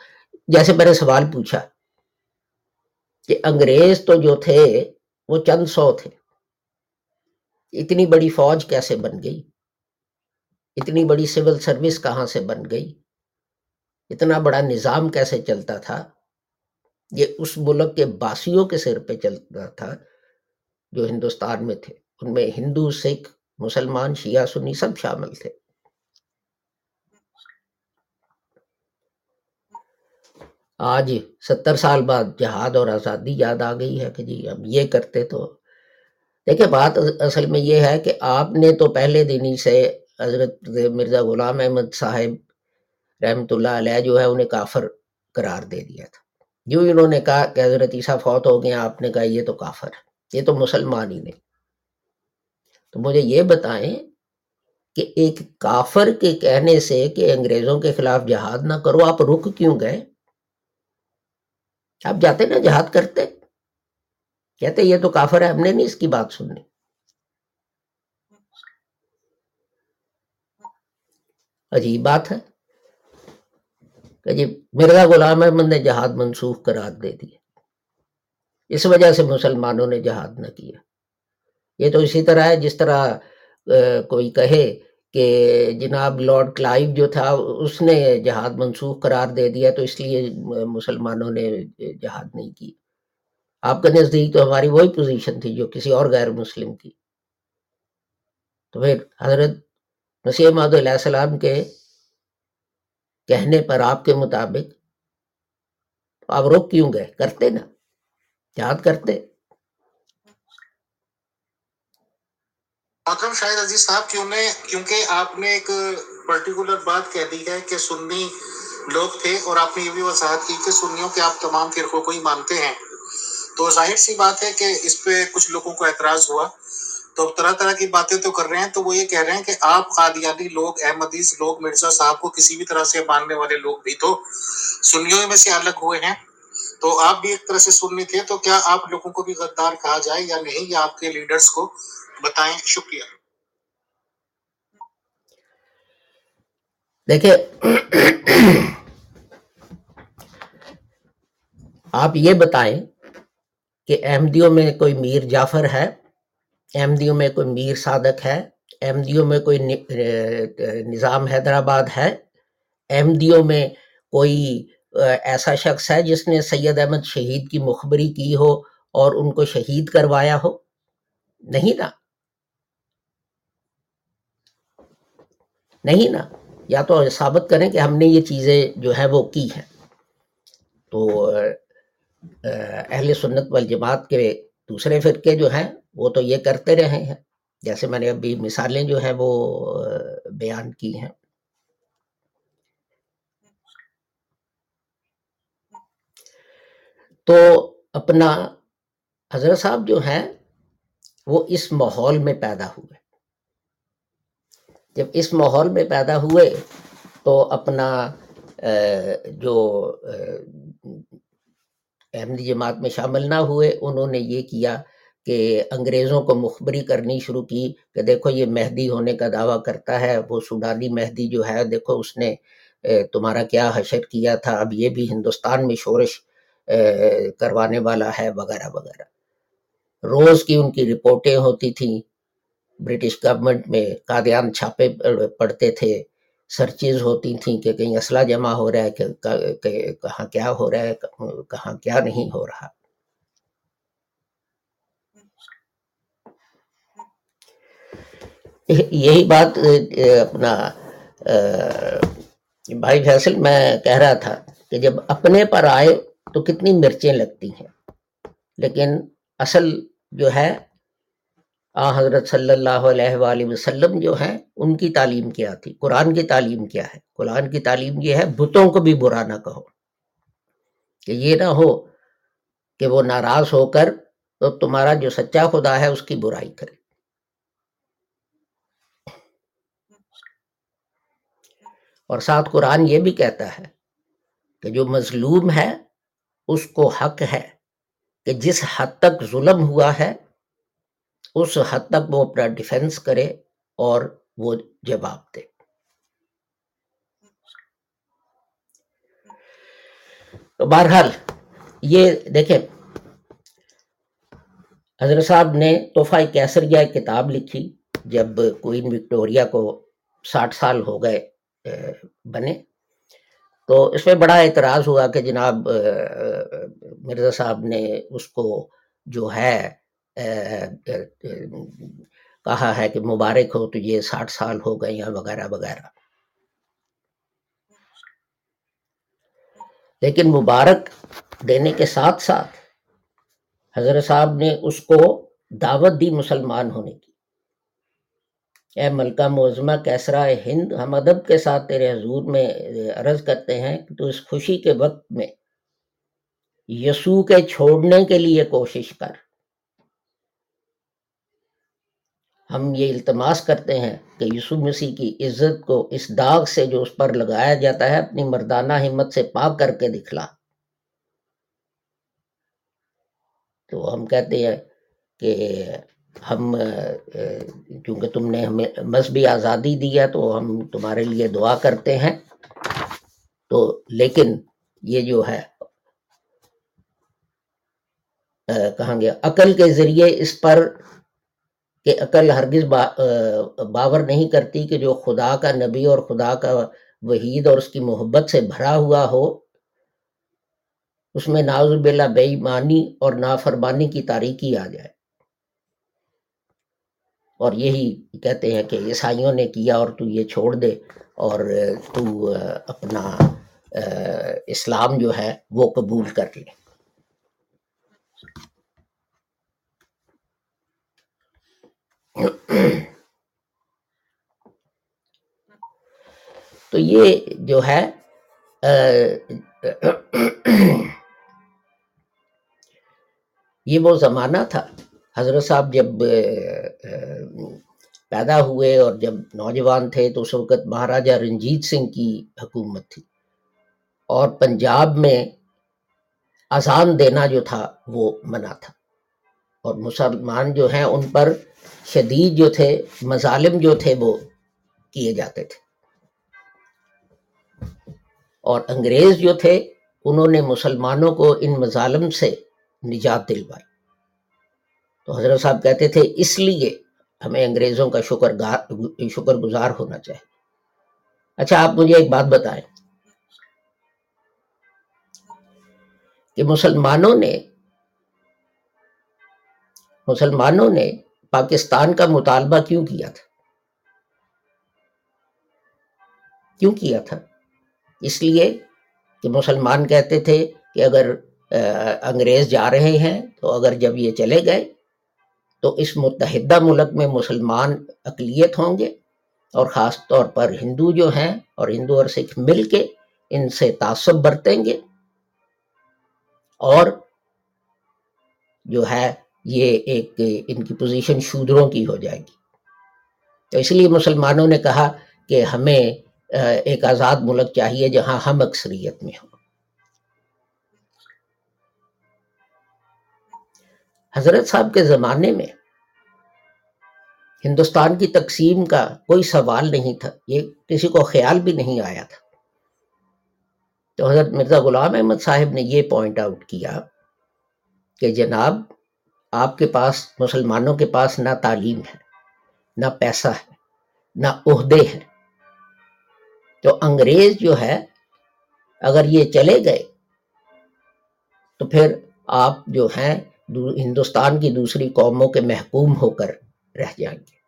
جیسے میں نے سوال پوچھا کہ انگریز تو جو تھے، وہ چند سو تھے۔ اتنی بڑی فوج کیسے بن گئی؟ اتنی بڑی سول سروس کہاں سے بن گئی؟ اتنا بڑا نظام کیسے چلتا تھا؟ یہ اس ملک کے باسیوں کے سر پہ چلتا تھا جو ہندوستان میں تھے۔ ان میں ہندو، سکھ، مسلمان، شیعہ، سنی سب شامل تھے۔ آج ستر سال بعد جہاد اور آزادی یاد آ گئی ہے کہ جی اب یہ کرتے تو دیکھیں بات اصل میں یہ ہے کہ آپ نے تو پہلے دن ہی سے حضرت مرزا غلام احمد صاحب رحمت اللہ علیہ جو ہے انہیں کافر قرار دے دیا تھا۔ جو انہوں نے کہا کہ حضرت عیسیٰ فوت ہو گیا آپ نے کہا یہ تو کافر ہے، یہ تو مسلمان ہی نہیں۔ تو مجھے یہ بتائیں کہ ایک کافر کے کہنے سے کہ انگریزوں کے خلاف جہاد نہ کرو، آپ رک کیوں گئے؟ آپ جاتے نا جہاد کرتے؟ کہتے یہ تو کافر ہے، ہم نے نہیں اس کی بات سننی۔ عجیب بات ہے کہ جی مرزا غلام احمد نے جہاد منسوخ قرار دے دیا اس وجہ سے مسلمانوں نے جہاد نہ کیا۔ یہ تو اسی طرح ہے، جس طرح کوئی کہے کہ جناب لارڈ کلائیو جو تھا، اس نے جہاد منسوخ قرار دے دیا تو اس لیے مسلمانوں نے جہاد نہیں کی آپ کے نزدیک تو ہماری وہی پوزیشن تھی جو کسی اور غیر مسلم کی۔ تو پھر حضرت مسیح محدود علیہ السلام کے کہنے پر آپ کے مطابق آپ روک کیوں گئے؟ کرتے نا، یاد کرتے۔ اکرم شاہد عزیز صاحب، کیوں نے، کیونکہ آپ نے ایک پرٹیکولر بات کہہ دی ہے کہ سنی لوگ تھے اور آپ نے یہ بھی وضاحت کی کہ سنیوں کے آپ تمام فرقوں کو ہی مانتے ہیں۔ تو ظاہر سی بات ہے کہ اس پہ کچھ لوگوں کو اعتراض ہوا۔ تو طرح طرح کی باتیں تو کر رہے ہیں، تو وہ یہ کہہ رہے ہیں کہ آپ قادیانی لوگ احمدیز لوگ، مرزا صاحب کو کسی بھی طرح سے ماننے والے لوگ بھی تو سنیوں میں سے الگ ہوئے ہیں۔ تو آپ بھی ایک طرح سے سننی تھے، تو کیا آپ لوگوں کو بھی غدار کہا جائے یا نہیں؟ یا آپ کے لیڈرز کو بتائیں؟ شکریہ۔ دیکھیں، آپ یہ بتائیں کہ احمدیوں میں کوئی میر جعفر ہے؟ احمدیوں میں کوئی میر صادق ہے، احمدیوں میں کوئی نظام حیدرآباد ہے، احمدیوں میں کوئی ایسا شخص ہے جس نے سید احمد شہید کی مخبری کی ہو اور ان کو شہید کروایا ہو؟ نہیں نا۔ نہیں نا۔ یا تو ثابت کریں کہ ہم نے یہ چیزیں جو ہے وہ کی ہیں۔ تو اہل سنت والجماعت کے دوسرے فرقے جو ہیں وہ تو یہ کرتے رہے ہیں۔ جیسے میں نے ابھی مثالیں جو ہیں وہ بیان کی ہیں۔ تو اپنا حضرت صاحب جو ہیں وہ اس ماحول میں پیدا ہوئے۔ جب اس ماحول میں پیدا ہوئے تو اپنا جو احمدی جماعت میں شامل نہ ہوئے، انہوں نے یہ کیا کہ انگریزوں کو مخبری کرنی شروع کی کہ دیکھو یہ مہدی ہونے کا دعویٰ کرتا ہے، وہ سوڈانی مہدی جو ہے، دیکھو اس نے تمہارا کیا حشر کیا تھا، اب یہ بھی ہندوستان میں شورش کروانے والا ہے، وغیرہ وغیرہ۔ روز کی ان کی رپورٹیں ہوتی تھیں، برٹش گورنمنٹ میں قادیان چھاپے پڑتے تھے۔ سرچیز ہوتی تھیں کہ کہیں اسلحہ جمع ہو رہا ہے، کہ کہاں کیا ہو رہا ہے، کہاں کیا نہیں ہو رہا۔ یہی بات اپنا بھائی فیصل، میں کہہ رہا تھا کہ جب اپنے پر آئے تو کتنی مرچیں لگتی ہیں، لیکن اصل جو ہے آ، حضرت صلی اللہ علیہ وآلہ وسلم جو ہیں، ان کی تعلیم کیا تھی؟ قرآن کی تعلیم کیا ہے؟ قرآن کی تعلیم یہ ہے، بتوں کو بھی برا نہ کہو۔ کہ یہ نہ ہو کہ وہ ناراض ہو کر تو تمہارا جو سچا خدا ہے، اس کی برائی کرے۔ اور ساتھ قرآن یہ بھی کہتا ہے کہ جو مظلوم ہے، اس کو حق ہے کہ جس حد تک ظلم ہوا ہے اس حد تک وہ اپنا ڈیفنس کرے اور وہ جواب دے۔ بہرحال یہ دیکھیں، حضرت صاحب نے تحفہ کیسریا کتاب لکھی جب کوئن وکٹوریا کو ساٹھ سال ہو گئے بنے۔ تو اس میں بڑا اعتراض ہوا کہ جناب مرزا صاحب نے اس کو جو ہے کہا ہے کہ مبارک ہو تو یہ ساٹھ سال ہو گئے ہیں، وغیرہ وغیرہ۔ لیکن مبارک دینے کے ساتھ ساتھ حضرت صاحب نے اس کو دعوت دی مسلمان ہونے کی۔ اے ملکہ معظمہ، کیسرا ہند، ہم ادب کے ساتھ تیرے حضور میں عرض کرتے ہیں کہ تو اس خوشی کے وقت میں یسوع کے چھوڑنے کے لیے کوشش کر۔ ہم یہ التماس کرتے ہیں کہ یسوع مسیح کی عزت کو اس داغ سے جو اس پر لگایا جاتا ہے، اپنی مردانہ ہمت سے پاک کر کے دکھلا۔ تو ہم کہتے ہیں کہ ہم، چونکہ تم نے ہمیں مذہبی آزادی دی ہے، تو ہم تمہارے لیے دعا کرتے ہیں۔ تو لیکن یہ جو ہے، کہاں گیا؟ عقل کے ذریعے اس پر کہ عقل ہرگز باور نہیں کرتی کہ جو خدا کا نبی اور خدا کا وحید اور اس کی محبت سے بھرا ہوا ہو، اس میں ناز بلا بے ایمانی اور نافرمانی کی تاریکی آ جائے۔ اور یہی کہتے ہیں کہ عیسائیوں نے کیا اور تو یہ چھوڑ دے اور تو اپنا اسلام جو ہے وہ قبول کر لے۔ تو یہ جو ہے یہ وہ زمانہ تھا۔ حضرت صاحب جب پیدا ہوئے اور جب نوجوان تھے تو اس وقت مہاراجہ رنجیت سنگھ کی حکومت تھی۔ اور پنجاب میں اذان دینا جو تھا وہ منع تھا۔ اور مسلمان جو ہیں ان پر شدید جو تھے، مظالم جو تھے، وہ کیے جاتے تھے۔ اور انگریز جو تھے، انہوں نے مسلمانوں کو ان مظالم سے نجات دلوائی۔ تو حضرت صاحب کہتے تھے، اس لیے ہمیں انگریزوں کا شکر گار، شکر گزار ہونا چاہیے۔ اچھا آپ مجھے ایک بات بتائیں۔ کہ مسلمانوں نے مسلمانوں نے پاکستان کا مطالبہ کیوں کیا تھا؟ کیوں کیا تھا؟ اس لیے کہ مسلمان کہتے تھے کہ اگر انگریز جا رہے ہیں تو اگر جب یہ چلے گئے تو اس متحدہ ملک میں مسلمان اقلیت ہوں گے اور خاص طور پر ہندو جو ہیں اور ہندو اور سکھ مل کے ان سے تعصب برتیں گے اور جو ہے یہ ایک ان کی پوزیشن شودروں کی ہو جائے گی۔ تو اس لیے مسلمانوں نے کہا کہ ہمیں ایک آزاد ملک چاہیے جہاں ہم اکثریت میں ہوں۔ حضرت صاحب کے زمانے میں ہندوستان کی تقسیم کا کوئی سوال نہیں تھا، یہ کسی کو خیال بھی نہیں آیا تھا۔ تو حضرت مرزا غلام احمد صاحب نے یہ پوائنٹ آؤٹ کیا کہ جناب آپ کے پاس، مسلمانوں کے پاس نہ تعلیم ہے، نہ پیسہ ہے، نہ عہدے ہیں۔ تو انگریز جو ہے، اگر یہ چلے گئے، تو پھر آپ جو ہیں ہندوستان کی دوسری قوموں کے محکوم ہو کر رہ جائیں گے۔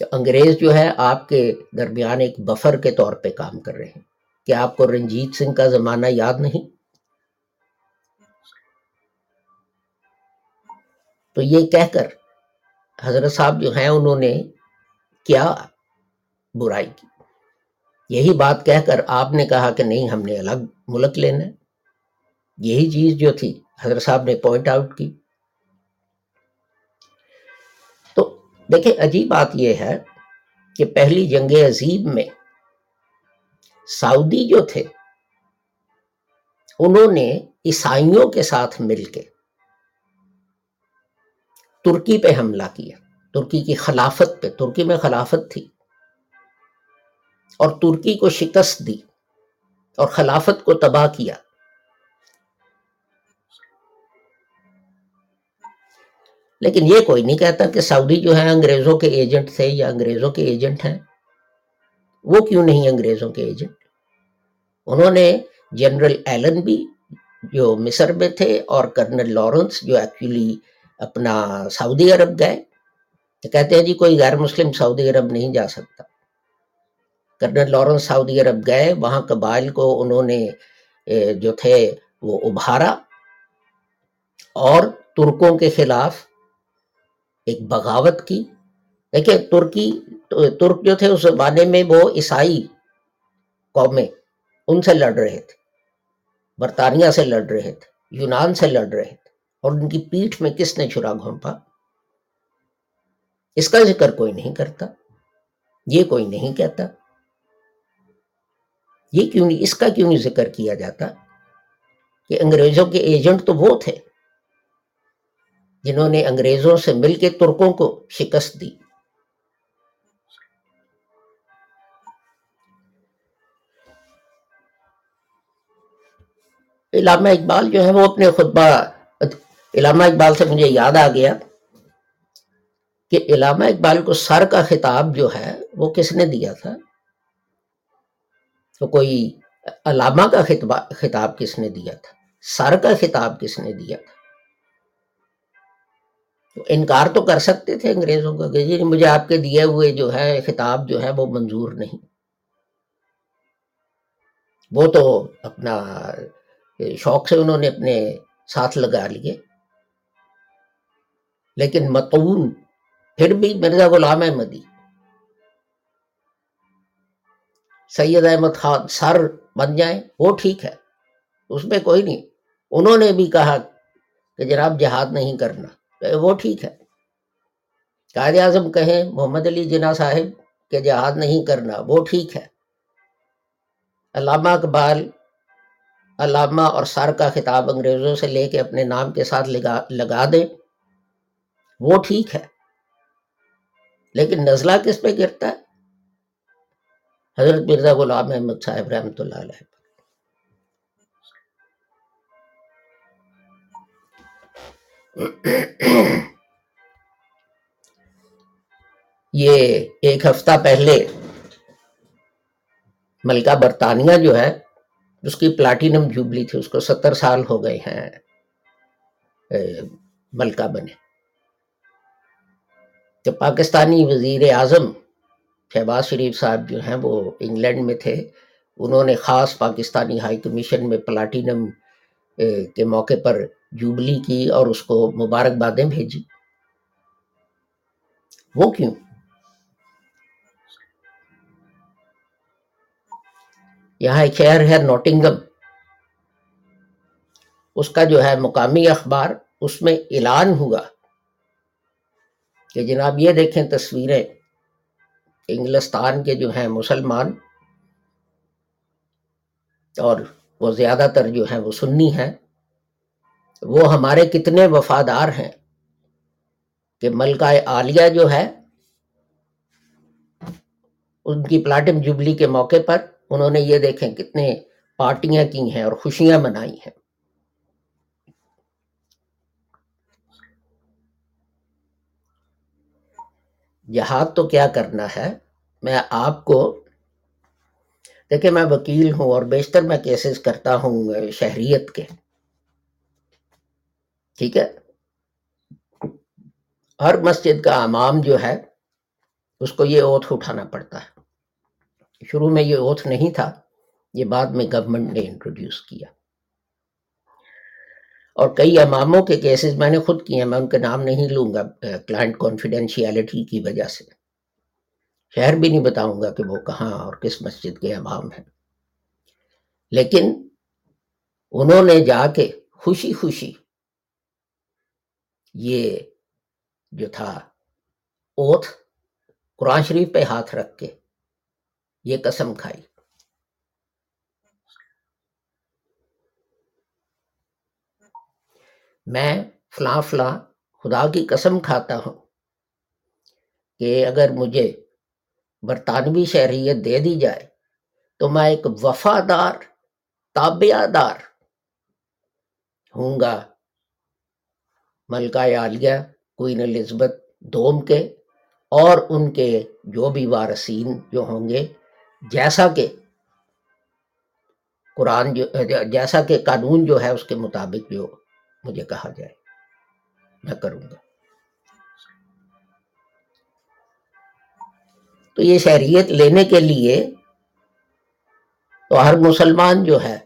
تو انگریز جو ہے، آپ کے درمیان ایک بفر کے طور پہ کام کر رہے ہیں۔ کیا آپ کو رنجیت سنگھ کا زمانہ یاد نہیں؟ تو یہ کہہ کر حضرت صاحب جو ہیں انہوں نے کیا برائی کی۔ یہی بات کہہ کر آپ نے کہا کہ نہیں، ہم نے الگ ملک لینا ہے۔ یہی چیز جو تھی، حضرت صاحب نے پوائنٹ آؤٹ کی۔ تو دیکھیں، عجیب بات یہ ہے کہ پہلی جنگ عظیم میں سعودی جو تھے، انہوں نے عیسائیوں کے ساتھ مل کے ترکی پہ حملہ کیا، ترکی کی خلافت پہ، ترکی میں خلافت تھی۔ اور ترکی کو شکست دی اور خلافت کو تباہ کیا۔ لیکن یہ کوئی نہیں کہتا کہ سعودی جو ہے انگریزوں کے ایجنٹ تھے یا انگریزوں کے ایجنٹ ہیں۔ وہ کیوں نہیں انگریزوں کے ایجنٹ؟ انہوں نے جنرل ایلن بھی جو مصر میں تھے اور کرنل لارنس جو ایکچولی اپنا سعودی عرب گئے تو کہتے ہیں جی کوئی غیر مسلم سعودی عرب نہیں جا سکتا۔ کرنل لارنس سعودی عرب گئے، وہاں قبائل کو انہوں نے جو تھے وہ ابھارا اور ترکوں کے خلاف ایک بغاوت کی۔ دیکھیں ترکی، ترک جو تھے اس زمانے میں وہ عیسائی قومیں ان سے لڑ رہے تھے، برطانیہ سے لڑ رہے تھے، یونان سے لڑ رہے تھے۔ اور ان کی پیٹھ میں کس نے چھرا گھونپا؟ اس کا ذکر کوئی نہیں کرتا، یہ کوئی نہیں کہتا۔ یہ کیوں نہیں، اس کا کیوں نہیں ذکر کیا جاتا کہ انگریزوں کے ایجنٹ تو وہ تھے جنہوں نے انگریزوں سے مل کے ترکوں کو شکست دی۔ علامہ اقبال جو ہے وہ اپنے خطبہ علامہ اقبال سے مجھے یاد آ گیا کہ علامہ اقبال کو سر کا خطاب جو ہے وہ کس نے دیا تھا؟ تو کوئی علامہ کا خطاب کس نے دیا تھا؟ سر کا خطاب کس نے دیا تھا؟ تو انکار تو کر سکتے تھے انگریزوں کا کہ جی مجھے آپ کے دیے ہوئے جو ہے خطاب جو ہے وہ منظور نہیں۔ وہ تو اپنا شوق سے انہوں نے اپنے ساتھ لگا لیے۔ لیکن متون پھر بھی مرزا غلام احمدی سید احمد خان سر بن جائیں، وہ ٹھیک ہے، اس میں کوئی نہیں۔ انہوں نے بھی کہا کہ جناب جہاد نہیں کرنا وہ ٹھیک ہے۔ قائد اعظم کہیں، محمد علی جناح صاحب، کہ جہاد نہیں کرنا، وہ ٹھیک ہے۔ علامہ اقبال، علامہ اور سر کا خطاب انگریزوں سے لے کے اپنے نام کے ساتھ لگا لگا دیں۔ وہ ٹھیک ہے۔ لیکن نزلہ کس پہ گرتا ہے؟ حضرت مرزا غلام احمد صاحب رحمۃ اللہ علیہ۔ یہ ایک ہفتہ پہلے ملکہ برطانیہ جو ہے، اس کی پلاٹینم جوبلی تھی، اس کو ستر سال ہو گئے ہیں ملکہ بنے۔ تو پاکستانی وزیر اعظم شہباز شریف صاحب جو ہیں وہ انگلینڈ میں تھے، انہوں نے خاص پاکستانی ہائی کمیشن میں پلاٹینم کے موقع پر جوبلی کی اور اس کو مبارکبادیں بھیجی وہ کیوں؟ یہاں ایک شہر ہے نوٹنگم۔ اس کا جو ہے مقامی اخبار، اس میں اعلان ہوا کہ جناب یہ دیکھیں تصویریں انگلستان کے جو ہیں مسلمان اور وہ زیادہ تر جو ہیں وہ سنی ہیں، وہ ہمارے کتنے وفادار ہیں کہ ملکہ عالیہ جو ہے ان کی پلاٹم جبلی کے موقع پر انہوں نے یہ دیکھیں کتنے پارٹیاں کی ہیں اور خوشیاں منائی ہیں۔ جہاد تو کیا کرنا ہے؟ میں آپ کو، دیکھیں میں وکیل ہوں اور بیشتر میں کیسز کرتا ہوں شہریت کے۔ ٹھیک ہے؟ ہر مسجد کا امام جو ہے، اس کو یہ اوتھ اٹھانا پڑتا ہے۔ شروع میں یہ اوتھ نہیں تھا، یہ بعد میں گورنمنٹ نے انٹروڈیوس کیا۔ اور کئی اماموں کے کیسز میں نے خود کیے ہیں، میں ان کے نام نہیں لوں گا کلائنٹ کانفیڈینشیلٹی کی وجہ سے۔ شہر بھی نہیں بتاؤں گا کہ وہ کہاں اور کس مسجد کے امام ہیں۔ لیکن انہوں نے جا کے خوشی خوشی یہ جو تھا اوتھ قرآن شریف پہ ہاتھ رکھ کے یہ قسم کھائی۔ میں فلاں فلاں خدا کی قسم کھاتا ہوں کہ اگر مجھے برطانوی شہریت دے دی جائے تو میں ایک وفادار تابعہ دار ہوں گا۔ ملکہ عالیہ کوئن الزبت دوم کے اور ان کے جو بھی وارثین جو ہوں گے، جیسا کہ قرآن جو، جیسا کہ قانون جو ہے اس کے مطابق جو مجھے کہا جائے۔ میں کروں گا۔ تو یہ شہریت لینے کے لیے تو ہر مسلمان جو ہے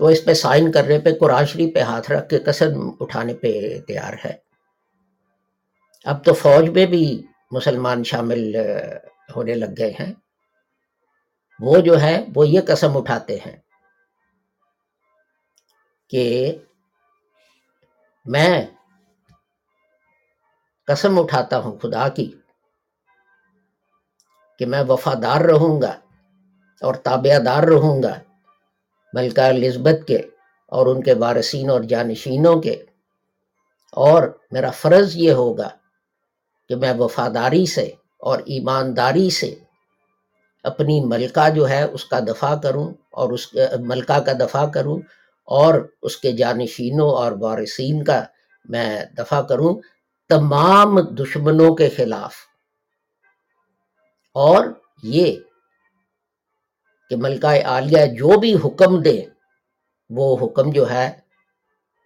وہ اس پہ سائن کرنے پہ قرآن شریف پہ ہاتھ رکھ کے قسم اٹھانے پہ تیار ہے۔ اب تو فوج میں بھی مسلمان شامل ہونے لگ گئے ہیں۔ وہ جو ہے وہ یہ قسم اٹھاتے ہیں کہ میں قسم اٹھاتا ہوں خدا کی کہ میں وفادار رہوں گا اور تابعہ دار رہوں گا ملکہ الزبت کے اور ان کے وارثین اور جانشینوں کے۔ اور میرا فرض یہ ہوگا کہ میں وفاداری سے اور ایمانداری سے اپنی ملکہ جو ہے اس کا دفاع کروں اور اس، ملکہ کا دفاع کروں اور اس کے جانشینوں اور وارثین کا میں دفاع کروں تمام دشمنوں کے خلاف۔ اور یہ کہ ملکہ عالیہ جو بھی حکم دے وہ حکم جو ہے،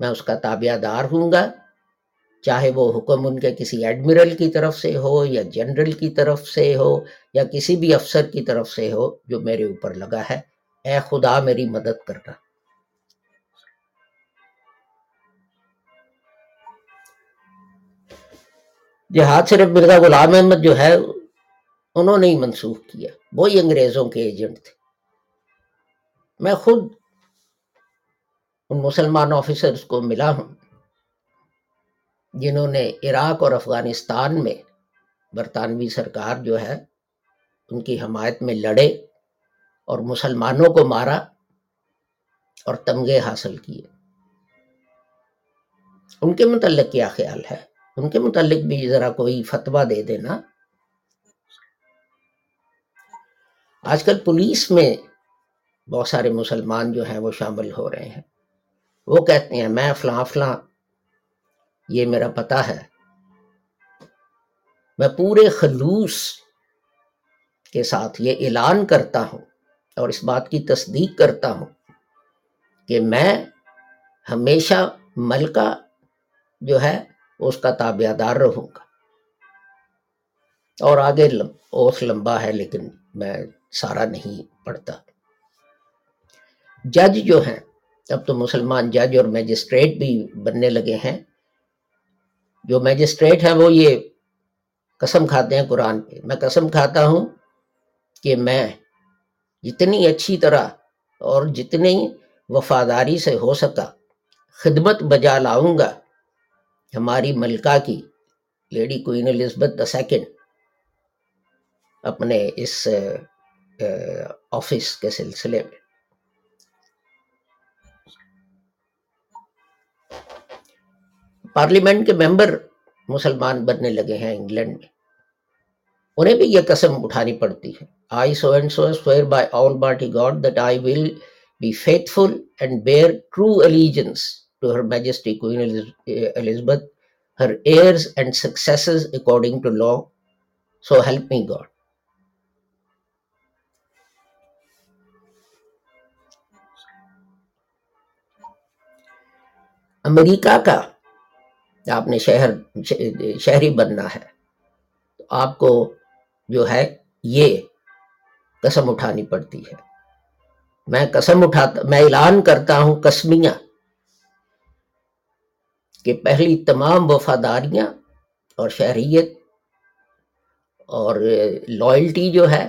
میں اس کا تابعہ دار ہوں گا۔ چاہے وہ حکم ان کے کسی ایڈمرل کی طرف سے ہو یا جنرل کی طرف سے ہو یا کسی بھی افسر کی طرف سے ہو، جو میرے اوپر لگا ہے، اے خدا میری مدد کرنا۔ جہاد صرف مرزا غلام احمد جو ہے، انہوں نے ہی منسوخ کیا۔ وہی انگریزوں کے ایجنٹ تھے۔ میں خود ان مسلمان آفیسرز کو ملا ہوں، جنہوں نے عراق اور افغانستان میں برطانوی سرکار جو ہے، ان کی حمایت میں لڑے اور مسلمانوں کو مارا اور تمغے حاصل کیے۔ ان کے متعلق کیا خیال ہے؟ ان کے متعلق بھی ذرا کوئی فتویٰ دے دینا۔ آج کل پولیس میں بہت سارے مسلمان جو ہیں وہ شامل ہو رہے ہیں۔ وہ کہتے ہیں، میں فلاں فلاں، یہ میرا پتا ہے۔ میں پورے خلوص کے ساتھ یہ اعلان کرتا ہوں اور اس بات کی تصدیق کرتا ہوں کہ میں ہمیشہ ملکہ جو ہے اس کا تابعہ دار رہوں گا۔ اور آگے اوس لمبا ہے لیکن میں سارا نہیں پڑھتا۔ جج جو ہیں، اب تو مسلمان جج اور میجسٹریٹ بھی بننے لگے ہیں۔ جو میجسٹریٹ ہیں وہ یہ قسم کھاتے ہیں قرآن پہ۔ میں قسم کھاتا ہوں کہ میں جتنی اچھی طرح اور جتنی وفاداری سے ہو سکا، خدمت بجا لاؤں گا ہماری ملکہ کی lady queen Elizabeth the second اپنے اس آفس کے سلسلے میں۔ پارلیمنٹ کے ممبر مسلمان بننے لگے ہیں انگلینڈ میں۔ انہیں بھی یہ قسم اٹھانی پڑتی ہے۔ I so and so swear by almighty God that I will be faithful and bear true allegiance to her majesty Queen elizabeth her heirs and successors according to law so help me god. امریکہ کا آپ نے شہر شہری بننا ہے تو آپ کو جو ہے یہ قسم اٹھانی پڑتی ہے میں قسم اٹھاتا میں اعلان کرتا ہوں قسمیاں کہ پہلی تمام وفاداریاں اور شہریت اور لائلٹی جو ہے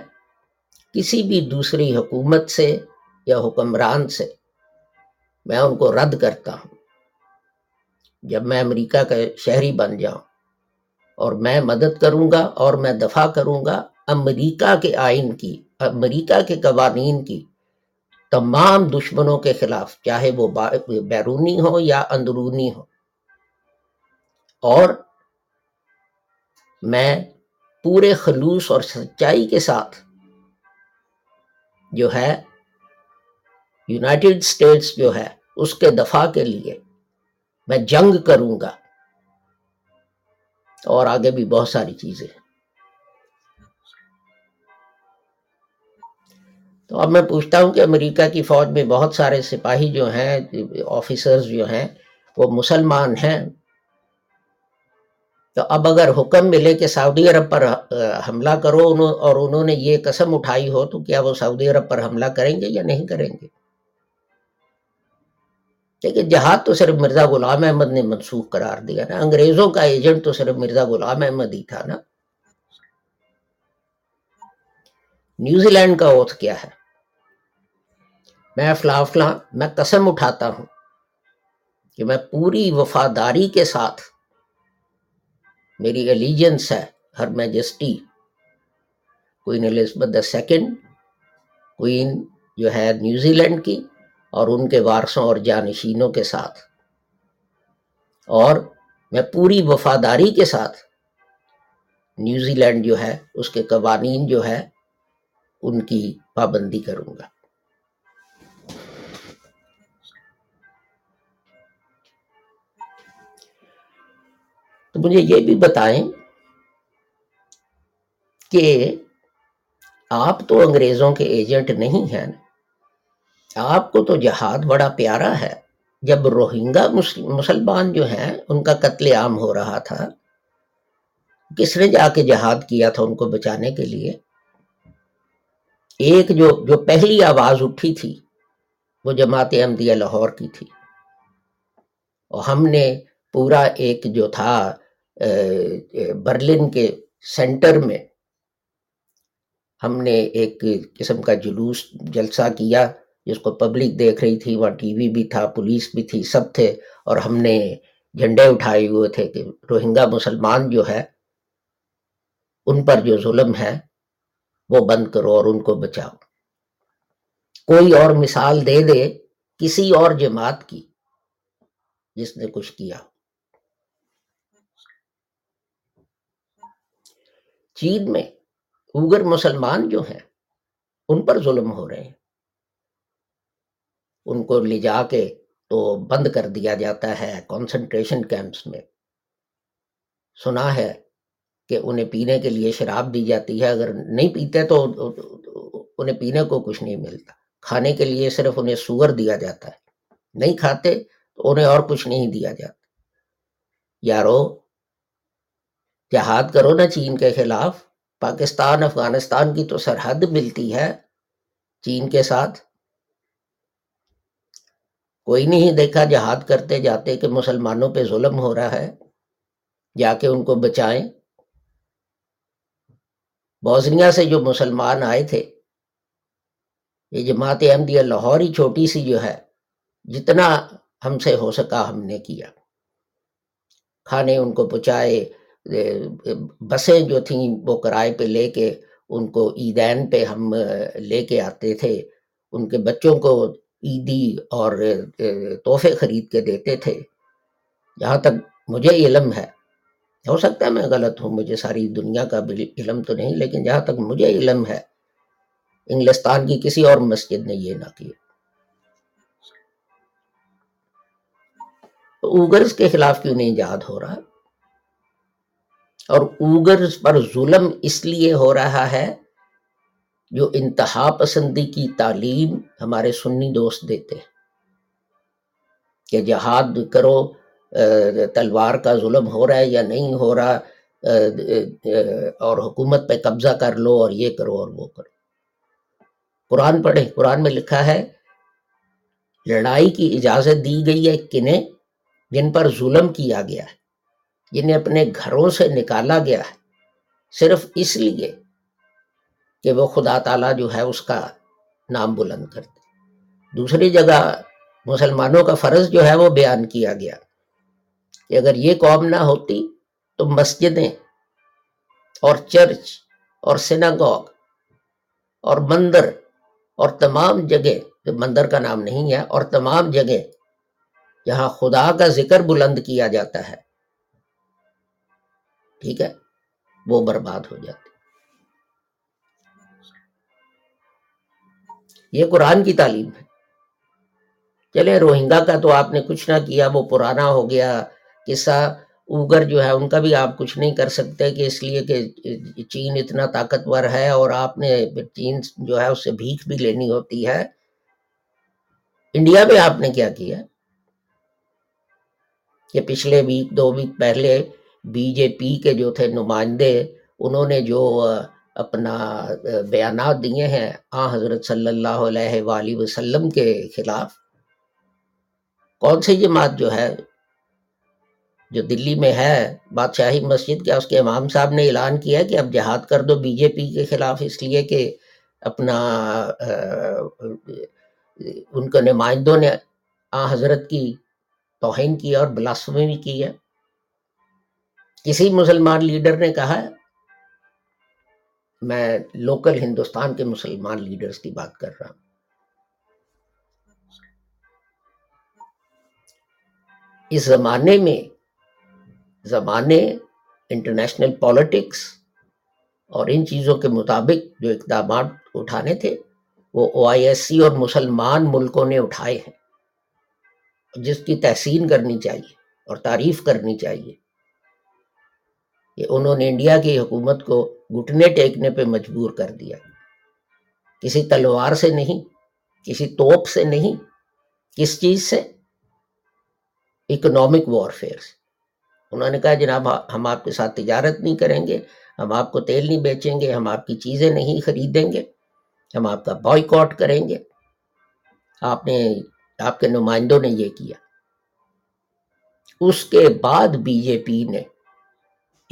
کسی بھی دوسری حکومت سے یا حکمران سے میں ان کو رد کرتا ہوں۔ جب میں امریکہ کا شہری بن جاؤں اور میں مدد کروں گا اور میں دفاع کروں گا امریکہ کے آئین کی، امریکہ کے قوانین کی تمام دشمنوں کے خلاف، چاہے وہ بیرونی ہو یا اندرونی ہو اور میں پورے خلوص اور سچائی کے ساتھ جو ہے یونائٹڈ سٹیٹس جو ہے، اس کے دفاع کے لیے میں جنگ کروں گا۔ اور آگے بھی بہت ساری چیزیں۔ تو اب میں پوچھتا ہوں کہ امریکہ کی فوج میں بہت سارے سپاہی جو ہیں آفیسرز جو ہیں، وہ مسلمان ہیں۔ تو اب اگر حکم ملے کہ سعودی عرب پر حملہ کرو اور انہوں نے یہ قسم اٹھائی ہو، تو کیا وہ سعودی عرب پر حملہ کریں گے یا نہیں کریں گے؟ لیکن جہاد تو صرف مرزا غلام احمد نے منسوخ قرار دیا نا۔ انگریزوں کا ایجنٹ تو صرف مرزا غلام احمد ہی تھا نا۔ نیوزی لینڈ کا اوتھ کیا ہے؟ میں فلاں فلاں، میں قسم اٹھاتا ہوں کہ میں پوری وفاداری کے ساتھ میری ایلیجنس ہے her majesty queen Elizabeth the second queen جو ہے نیوزی لینڈ کی اور ان کے وارثوں اور جانشینوں کے ساتھ اور میں پوری وفاداری کے ساتھ نیوزی لینڈ جو ہے اس کے قوانین جو ہے ان کی پابندی کروں گا تو مجھے یہ بھی بتائیں کہ آپ تو انگریزوں کے ایجنٹ نہیں ہیں۔ آپ کو تو جہاد بڑا پیارا ہے۔ جب روہنگا مسلمان جو ہیں، ان کا قتل عام ہو رہا تھا، کس نے جا کے جہاد کیا تھا ان کو بچانے کے لیے؟ ایک جو جو پہلی آواز اٹھی تھی، وہ جماعت احمدیہ لاہور کی تھی۔ اور ہم نے پورا ایک جو تھا برلن کے سینٹر میں ہم نے ایک قسم کا جلوس جلسہ کیا، جس کو پبلک دیکھ رہی تھی، وہاں ٹی وی بھی تھا، پولیس بھی تھی، سب تھے، اور ہم نے جھنڈے اٹھائے ہوئے تھے کہ روہنگا مسلمان جو ہے، ان پر جو ظلم ہے، وہ بند کرو اور ان کو بچاؤ۔ کوئی اور مثال دے دے کسی اور جماعت کی جس نے کچھ کیا۔ چین میں اوگر مسلمان جو ہیں، ان پر ظلم ہو رہے ہیں۔ ان کو لے جا کے تو بند کر دیا جاتا ہے کانسنٹریشن کیمپس میں۔ سنا ہے کہ انہیں پینے کے لیے شراب دی جاتی ہے، اگر نہیں پیتے تو انہیں پینے کو کچھ نہیں ملتا۔ کھانے کے لیے صرف انہیں سور دیا جاتا ہے۔ نہیں کھاتے تو انہیں اور کچھ نہیں دیا جاتا۔ یارو جہاد کرو نا چین کے خلاف، پاکستان، افغانستان کی تو سرحد ملتی ہے چین کے ساتھ۔ کوئی نہیں دیکھا جہاد کرتے جاتے کہ مسلمانوں پہ ظلم ہو رہا ہے، جا کے ان کو بچائیں۔ بوزنیا سے جو مسلمان آئے تھے، یہ جماعت احمدیہ لاہور ہی چھوٹی سی جو ہے، جتنا ہم سے ہو سکا ہم نے کیا۔ کھانے ان کو پہنچائے بسیں جو تھیں وہ کرائے پہ لے کے ان کو عیدین پہ ہم لے کے آتے تھے۔ ان کے بچوں کو عیدی اور تحفے خرید کے دیتے تھے۔ جہاں تک مجھے علم ہے۔ ہو سکتا ہے میں غلط ہوں، مجھے ساری دنیا کا علم تو نہیں، لیکن جہاں تک مجھے علم ہے، انگلستان کی کسی اور مسجد نے یہ نہ کیا۔ اوگرز کے خلاف کیوں نہیں یاد ہو رہا؟ اور اوگرز پر ظلم اس لیے ہو رہا ہے جو انتہا پسندی کی تعلیم ہمارے سنی دوست دیتے ہیں کہ جہاد کرو تلوار کا ظلم ہو رہا ہے یا نہیں ہو رہا اور حکومت پہ قبضہ کر لو اور یہ کرو اور وہ کرو۔ قرآن پڑھیں، قرآن میں لکھا ہے، لڑائی کی اجازت دی گئی ہے کنہیں جن پر ظلم کیا گیا ہے۔ جنہیں اپنے گھروں سے نکالا گیا ہے، صرف اس لیے کہ وہ خدا تعالیٰ جو ہے اس کا نام بلند کرتے۔ دوسری جگہ مسلمانوں کا فرض جو ہے وہ بیان کیا گیا کہ اگر یہ قوم نہ ہوتی تو مسجدیں اور چرچ اور سناگوگ اور مندر اور تمام جگہ، جو مندر کا نام نہیں ہے، اور تمام جگہ جہاں خدا کا ذکر بلند کیا جاتا ہے ٹھیک ہے؟ وہ برباد ہو جاتی۔ یہ قرآن کی تعلیم ہے۔ چلے روہنگا کا تو آپ نے کچھ نہ کیا، وہ پرانا ہو گیا۔ قصہ اوگر جو ہے، ان کا بھی آپ کچھ نہیں کر سکتے کہ اس لیے کہ چین اتنا طاقتور ہے اور آپ نے چین جو ہے اس سے بھیک بھی لینی ہوتی ہے۔ انڈیا میں آپ نے کیا کیا؟ کہ پچھلے ویک دو ویک پہلے بی جے پی کے جو تھے نمائندے، انہوں نے جو اپنا بیانات دیے ہیں آ، حضرت صلی اللہ علیہ وآلہ وسلم کے خلاف، کون سی جماعت جو ہے، جو دلی میں ہے، بادشاہی مسجد، کیا اس کے امام صاحب نے اعلان کیا کہ اب جہاد کر دو بی جے پی کے خلاف، اس لیے کہ اپنا ان کے نمائندوں نے آ، حضرت کی توہین کی اور بلاسمی بھی کی ہے؟ کسی مسلمان لیڈر نے کہا ہے، میں لوکل ہندوستان کے مسلمان لیڈرز کی بات کر رہا ہوں۔ اس زمانے میں، زمانے انٹرنیشنل پالیٹکس اور ان چیزوں کے مطابق جو اقدامات اٹھانے تھے، وہ او آئی ایس سی اور مسلمان ملکوں نے اٹھائے ہیں۔ جس کی تحسین کرنی چاہیے اور تعریف کرنی چاہیے۔ کہ انہوں نے انڈیا کی حکومت کو گھٹنے ٹیکنے پہ مجبور کر دیا۔ کسی تلوار سے نہیں، کسی توپ سے نہیں، کس چیز سے؟ اکنامک وارفیئر سے۔ انہوں نے کہا، جناب، ہم آپ کے ساتھ تجارت نہیں کریں گے، ہم آپ کو تیل نہیں بیچیں گے، ہم آپ کی چیزیں نہیں خریدیں گے، ہم آپ کا بوائے کاٹ کریں گے۔ آپ نے، آپ کے نمائندوں نے یہ کیا۔ اس کے بعد بی جے پی نے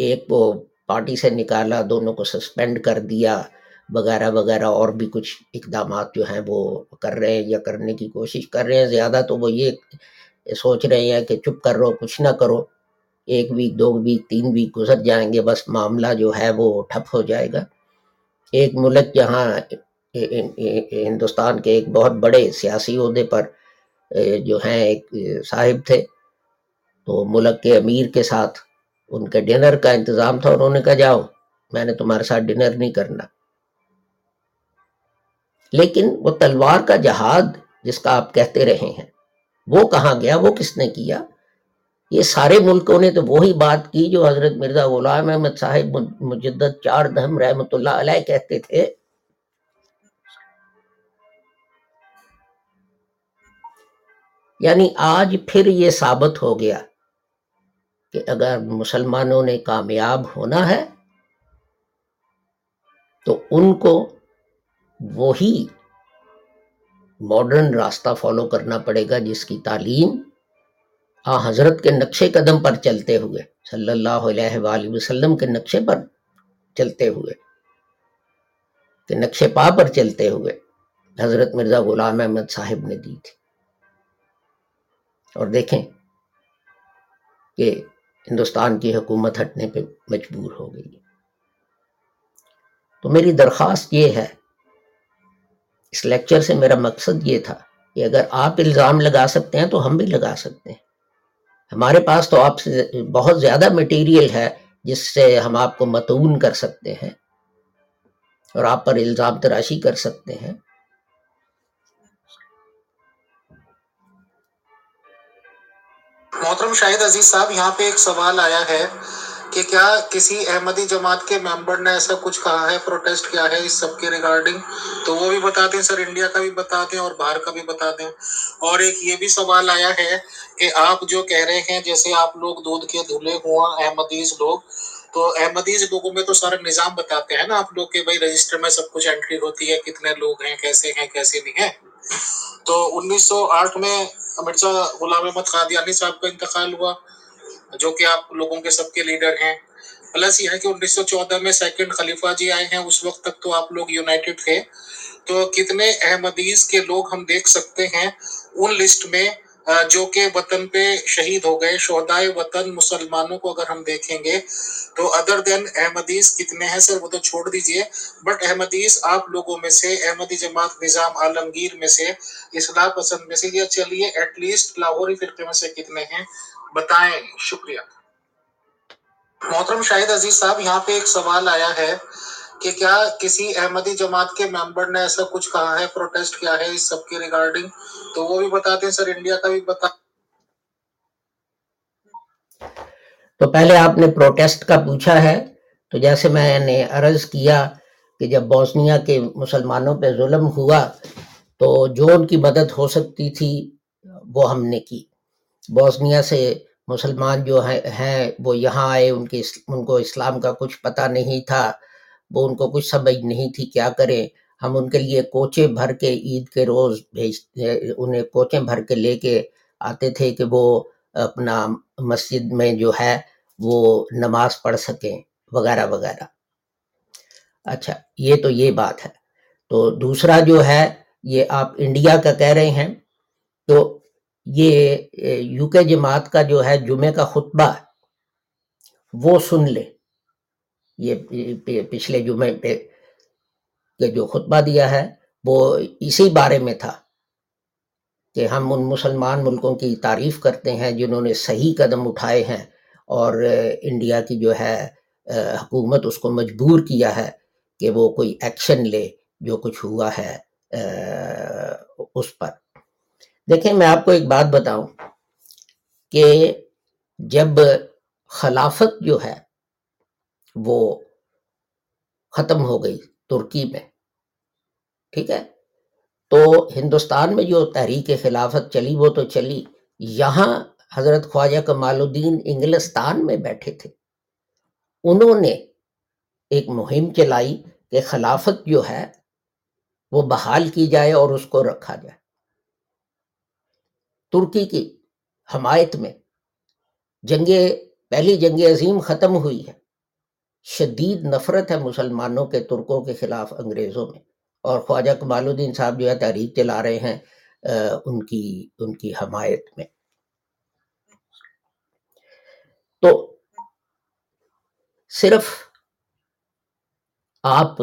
ایک وہ پارٹی سے نکالا، دونوں کو سسپینڈ کر دیا، وغیرہ وغیرہ، اور بھی کچھ اقدامات جو ہیں وہ کر رہے ہیں یا کرنے کی کوشش کر رہے ہیں۔ زیادہ تو وہ یہ سوچ رہے ہیں کہ چپ کر رہو کچھ نہ کرو، ایک ویک دو ویک تین ویک گزر جائیں گے، بس معاملہ جو ہے وہ ٹھپ ہو جائے گا۔ ایک ملک جہاں ہندوستان کے ایک بہت بڑے سیاسی عہدے پر جو ہیں، ایک صاحب تھے، تو ملک کے امیر کے ساتھ ان کے ڈنر کا انتظام تھا، انہوں نے کہا، جاؤ، میں نے تمہارے ساتھ ڈنر نہیں کرنا۔ لیکن وہ تلوار کا جہاد جس کا آپ کہتے رہے ہیں، وہ کہاں گیا؟ وہ کس نے کیا؟ یہ سارے ملکوں نے تو وہی بات کی جو حضرت مرزا غلام احمد صاحب مجدد چار دہم رحمۃ اللہ علیہ کہتے تھے۔ یعنی آج پھر یہ ثابت ہو گیا کہ اگر مسلمانوں نے کامیاب ہونا ہے، تو ان کو وہی ماڈرن راستہ فالو کرنا پڑے گا جس کی تعلیم آ حضرت کے نقشے قدم پر چلتے ہوئے، صلی اللہ علیہ وآلہ وسلم کے نقشے پر چلتے ہوئے کہ نقشے پا پر چلتے ہوئے حضرت مرزا غلام احمد صاحب نے دی تھی۔ اور دیکھیں کہ ہندوستان کی حکومت ہٹنے پہ مجبور ہو گئی۔ تو میری درخواست یہ ہے، اس لیکچر سے میرا مقصد یہ تھا کہ اگر آپ الزام لگا سکتے ہیں تو ہم بھی لگا سکتے ہیں۔ ہمارے پاس تو آپ سے بہت زیادہ مٹیریل ہے جس سے ہم آپ کو متون کر سکتے ہیں اور آپ پر الزام تراشی کر سکتے ہیں۔ محترم شاہد عزیز صاحب، یہاں پہ ایک سوال آیا ہے کہ کیا کسی احمدی جماعت کے ممبر نے ایسا کچھ کہا ہے، پروٹیسٹ کیا ہے اس سب کے ریگارڈنگ تو وہ بھی بتا دیں سر انڈیا کا بھی بتا دیں اور باہر کا بھی بتا دیں اور ایک یہ بھی سوال آیا ہے کہ آپ جو کہہ رہے ہیں، جیسے آپ لوگ دودھ کے دھلے ہوا احمدیز لوگ، تو احمدیز لوگوں میں تو سارا نظام بتاتے ہیں نا آپ لوگ کہ بھائی رجسٹر میں سب کچھ انٹری ہوتی ہے، کتنے لوگ ہیں، کیسے ہیں، کیسے نہیں ہیں؟ تو انیس سو آٹھ میں مرزا غلام احمد قادیانی صاحب کا انتقال ہوا، جو کہ آپ لوگوں کے سب کے لیڈر ہیں۔ پلس یہ ہے کہ انیس سو چودہ میں سیکنڈ خلیفہ جی آئے ہیں، اس وقت تک تو آپ لوگ یونائٹڈ تھے۔ تو کتنے احمدیز کے لوگ ہم دیکھ سکتے ہیں، ان لسٹ میں جو کہ وطن پہ شہید ہو گئے، شہدائے وطن مسلمانوں کو اگر ہم دیکھیں گے تو ادر دین احمدیز کتنے ہیں سر؟ وہ تو چھوڑ دیجیے۔ بٹ احمدیز آپ لوگوں میں سے، احمدی جماعت نظام عالمگیر میں سے، اصلاح پسند میں سے یہ چلیے ایٹ لیسٹ لاہوری فرقے میں سے کتنے ہیں؟ بتائیں، شکریہ۔ محترم شاہد عزیز صاحب، یہاں پہ ایک سوال آیا ہے۔ کہ کیا کسی احمدی جماعت کے ممبر نے ایسا کچھ کہا ہے، پروٹیسٹ کیا ہے اس سب کے ریگارڈنگ تو وہ بھی بتاتے ہیں، سر انڈیا کا بھی بتا تو پہلے آپ نے پروٹیسٹ کا پوچھا ہے، تو جیسے میں نے عرض کیا کہ جب بوسنیا کے مسلمانوں پہ ظلم ہوا، تو جو ان کی مدد ہو سکتی تھی، وہ ہم نے کی۔ بوسنیا سے مسلمان جو ہیں وہ یہاں آئے، ان کے ان کو اسلام کا کچھ پتہ نہیں تھا۔ وہ ان کو کچھ سمجھ نہیں تھی کیا کریں۔ ہم ان کے لیے کوچے بھر کے عید کے روز بھیج انہیں کوچے بھر کے لے کے آتے تھے کہ وہ اپنا مسجد میں جو ہے وہ نماز پڑھ سکیں، وغیرہ وغیرہ۔ اچھا یہ تو یہ بات ہے۔ تو دوسرا جو ہے، یہ آپ انڈیا کا کہہ رہے ہیں۔ تو یہ یو کے جماعت کا جو ہے جمعہ کا خطبہ وہ سن لے یہ پچھلے جمعے پہ جو خطبہ دیا ہے وہ اسی بارے میں تھا کہ ہم ان مسلمان ملکوں کی تعریف کرتے ہیں جنہوں نے صحیح قدم اٹھائے ہیں اور انڈیا کی جو ہے حکومت اس کو مجبور کیا ہے کہ وہ کوئی ایکشن لے جو کچھ ہوا ہے اس پر۔ دیکھیں، میں آپ کو ایک بات بتاؤں کہ جب خلافت جو ہے وہ ختم ہو گئی ترکی میں۔ ٹھیک ہے؟ تو ہندوستان میں جو تحریک خلافت چلی، وہ تو چلی۔ یہاں حضرت خواجہ کمال الدین انگلستان میں بیٹھے تھے۔ انہوں نے ایک مہم چلائی کہ خلافت جو ہے، وہ بحال کی جائے اور اس کو رکھا جائے۔ ترکی کی حمایت میں جنگ پہلی جنگ عظیم ختم ہوئی ہے۔ شدید نفرت ہے مسلمانوں کے ترکوں کے خلاف انگریزوں میں۔ اور خواجہ کمال الدین صاحب جو ہے تحریک چلا رہے ہیں ان کی ان کی حمایت میں۔ تو صرف آپ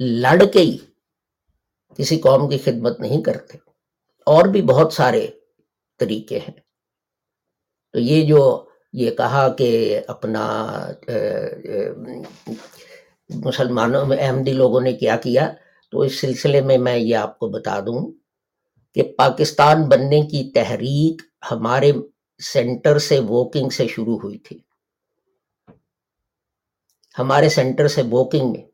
لڑ کے ہی کسی قوم کی خدمت نہیں کرتے، اور بھی بہت سارے طریقے ہیں۔ تو یہ جو یہ کہا کہ اپنا مسلمانوں میں احمدی لوگوں نے کیا کیا، تو اس سلسلے میں میں یہ آپ کو بتا دوں کہ پاکستان بننے کی تحریک ہمارے سینٹر سے ووکنگ سے شروع ہوئی تھی۔ ہمارے سینٹر سے ووکنگ میں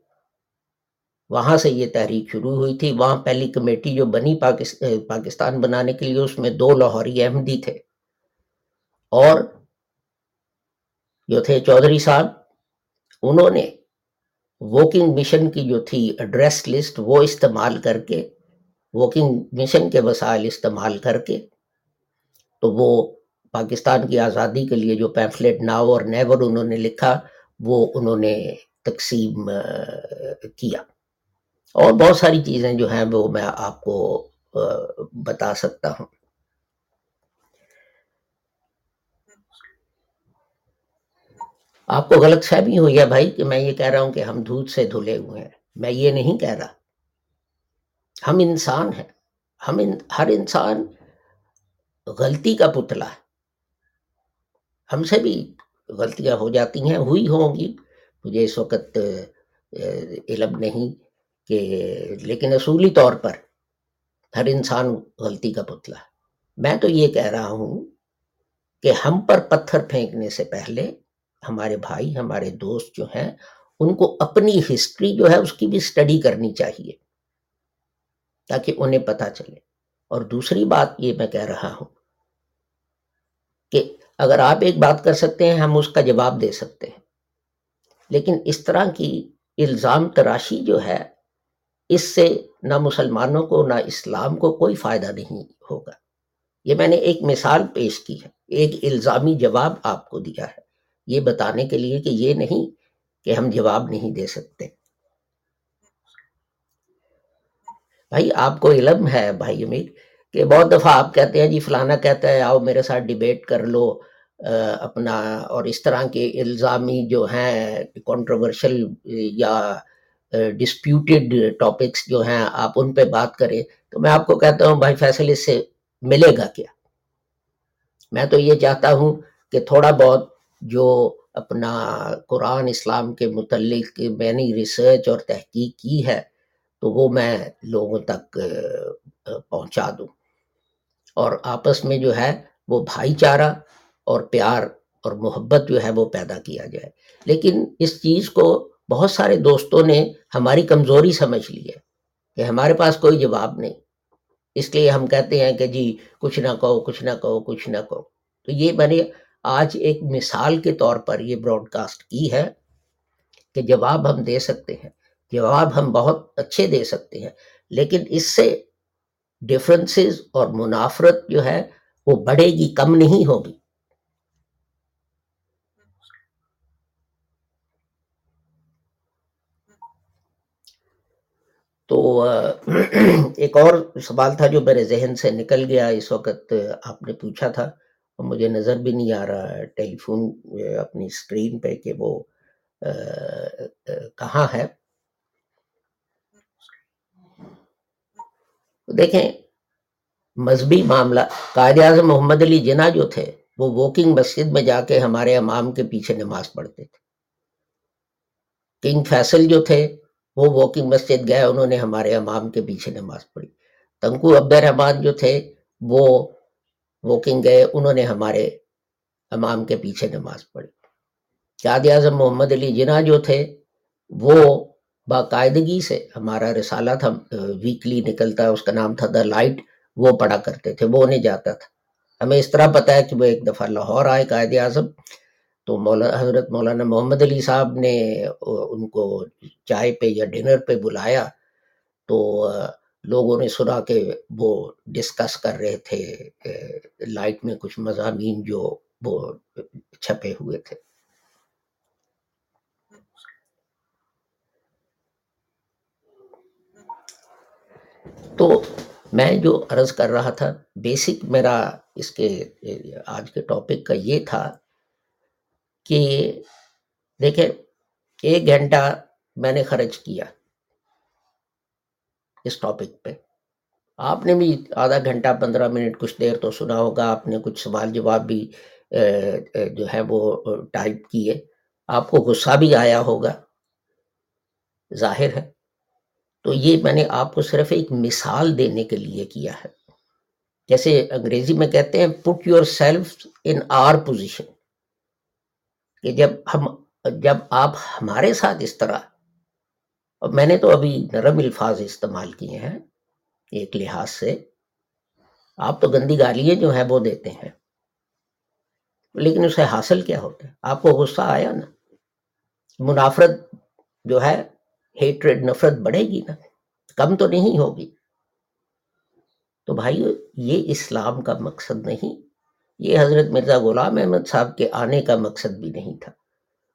وہاں سے یہ تحریک شروع ہوئی تھی۔ وہاں پہلی کمیٹی جو بنی پاکستان بنانے کے لیے، اس میں دو لاہوری احمدی تھے اور جو تھے چودھری صاحب انہوں نے ووکنگ مشن کی جو تھی ایڈریس لسٹ وہ استعمال کر کے ووکنگ مشن کے وسائل استعمال کر کے، تو وہ پاکستان کی آزادی کے لیے جو پیمفلیٹ ناو اور نیور انہوں نے لکھا، وہ انہوں نے تقسیم کیا۔ اور بہت ساری چیزیں جو ہیں، وہ میں آپ کو بتا سکتا ہوں۔ آپ کو غلط فہمی ہوئی ہے بھائی کہ میں یہ کہہ رہا ہوں کہ ہم دودھ سے دھلے ہوئے ہیں۔ میں یہ نہیں کہہ رہا۔ ہم انسان ہیں۔ ہم ان، ہر انسان غلطی کا پتلا ہے۔ ہم سے بھی غلطیاں ہو جاتی ہیں، ہوئی ہوں گی۔ مجھے اس وقت علم نہیں کہ، لیکن اصولی طور پر ہر انسان غلطی کا پتلا ہے۔ میں تو یہ کہہ رہا ہوں کہ ہم پر پتھر پھینکنے سے پہلے ہمارے بھائی، ہمارے دوست جو ہیں، ان کو اپنی ہسٹری جو ہے، اس کی بھی سٹڈی کرنی چاہیے تاکہ انہیں پتا چلے۔ اور دوسری بات یہ میں کہہ رہا ہوں کہ اگر آپ ایک بات کر سکتے ہیں، ہم اس کا جواب دے سکتے ہیں۔ لیکن اس طرح کی الزام تراشی جو ہے، اس سے نہ مسلمانوں کو، نہ اسلام کو کوئی فائدہ نہیں ہوگا۔ یہ میں نے ایک مثال پیش کی ہے، ایک الزامی جواب آپ کو دیا ہے۔ یہ بتانے کے لیے کہ یہ نہیں کہ ہم جواب نہیں دے سکتے۔ بھائی، آپ کو علم ہے بھائی امیر کہ بہت دفعہ آپ کہتے ہیں جی فلانا کہتا ہے، آؤ میرے ساتھ ڈیبیٹ کر لو اپنا اور اس طرح کے الزامی جو ہیں کنٹروورشل یا ڈسپیوٹیڈ ٹاپکس جو ہیں، آپ ان پہ بات کریں تو میں آپ کو کہتا ہوں، بھائی فیصل اس سے ملے گا کیا؟ میں تو یہ چاہتا ہوں کہ تھوڑا بہت جو اپنا قرآن اسلام کے متعلق میں نے ریسرچ اور تحقیق کی ہے، تو وہ میں لوگوں تک پہنچا دوں۔ اور آپس میں جو ہے، وہ بھائی چارہ اور پیار اور محبت جو ہے، وہ پیدا کیا جائے۔ لیکن اس چیز کو بہت سارے دوستوں نے ہماری کمزوری سمجھ لی ہے کہ ہمارے پاس کوئی جواب نہیں۔ اس لیے ہم کہتے ہیں کہ جی کچھ نہ کہو، کچھ نہ کہو، کچھ نہ کہو۔ تو یہ میں نے آج ایک مثال کے طور پر یہ براڈ کاسٹ کی ہے کہ جواب ہم دے سکتے ہیں، جواب ہم بہت اچھے دے سکتے ہیں، لیکن اس سے ڈفرنسز اور منافرت جو ہے وہ بڑھے گی، کم نہیں ہوگی۔ تو ایک اور سوال تھا جو میرے ذہن سے نکل گیا، اس وقت آپ نے پوچھا تھا۔ مجھے نظر بھی نہیں آ رہا ٹیلی فون اپنی اسکرین پہ کہ وہ کہاں ہے۔ دیکھیں، مذہبی معاملہ، قائد اعظم محمد علی جناح جو تھے، وہ واکنگ مسجد میں جا کے ہمارے امام کے پیچھے نماز پڑھتے تھے۔ کنگ فیصل جو تھے، وہ واکنگ مسجد گئے، انہوں نے ہمارے امام کے پیچھے نماز پڑھی۔ تنکو عبد الرحمان جو تھے، وہ واکنگ گئے، انہوں نے ہمارے امام کے پیچھے نماز پڑھی۔ قائد اعظم محمد علی جناح جو تھے، وہ باقاعدگی سے ہمارا رسالہ تھا ویکلی نکلتا، اس کا نام تھا دا لائٹ وہ پڑھا کرتے تھے، وہ نہیں جاتا تھا۔ ہمیں اس طرح پتا ہے کہ وہ ایک دفعہ لاہور آئے قائد اعظم۔ تو مولانا حضرت مولانا محمد علی صاحب نے ان کو چائے پہ یا ڈنر پہ بلایا۔ تو لوگوں نے سنا کہ وہ ڈسکس کر رہے تھے لائٹ میں کچھ مضامین جو وہ چھپے ہوئے تھے۔ تو میں جو عرض کر رہا تھا بیسک میرا اس کے آج کے ٹاپک کا یہ تھا کہ دیکھیں، ایک گھنٹہ میں نے خرچ کیا۔ اس ٹاپک پہ۔ آپ نے بھی آدھا گھنٹہ پندرہ منٹ کچھ دیر تو سنا ہوگا، آپ نے کچھ سوال جواب بھی جو ہے وہ ٹائپ کیے۔ آپ کو غصہ بھی آیا ہوگا، ظاہر ہے۔ تو یہ میں نے آپ کو صرف ایک مثال دینے کے لیے کیا ہے۔ جیسے انگریزی میں کہتے ہیں put yourself in your position کہ جب ہم، جب آپ ہمارے ساتھ اس طرح اور میں نے تو ابھی نرم الفاظ استعمال کیے ہیں ایک لحاظ سے۔ آپ تو گندی گالیاں جو ہیں وہ دیتے ہیں۔ لیکن اسے حاصل کیا ہوتا ہے؟ آپ کو غصہ آیا نا؟ منافرت جو ہے ہیٹریڈ نفرت بڑھے گی نا؟ کم تو نہیں ہوگی۔ تو بھائی یہ اسلام کا مقصد نہیں۔ یہ حضرت مرزا غلام احمد صاحب کے آنے کا مقصد بھی نہیں تھا۔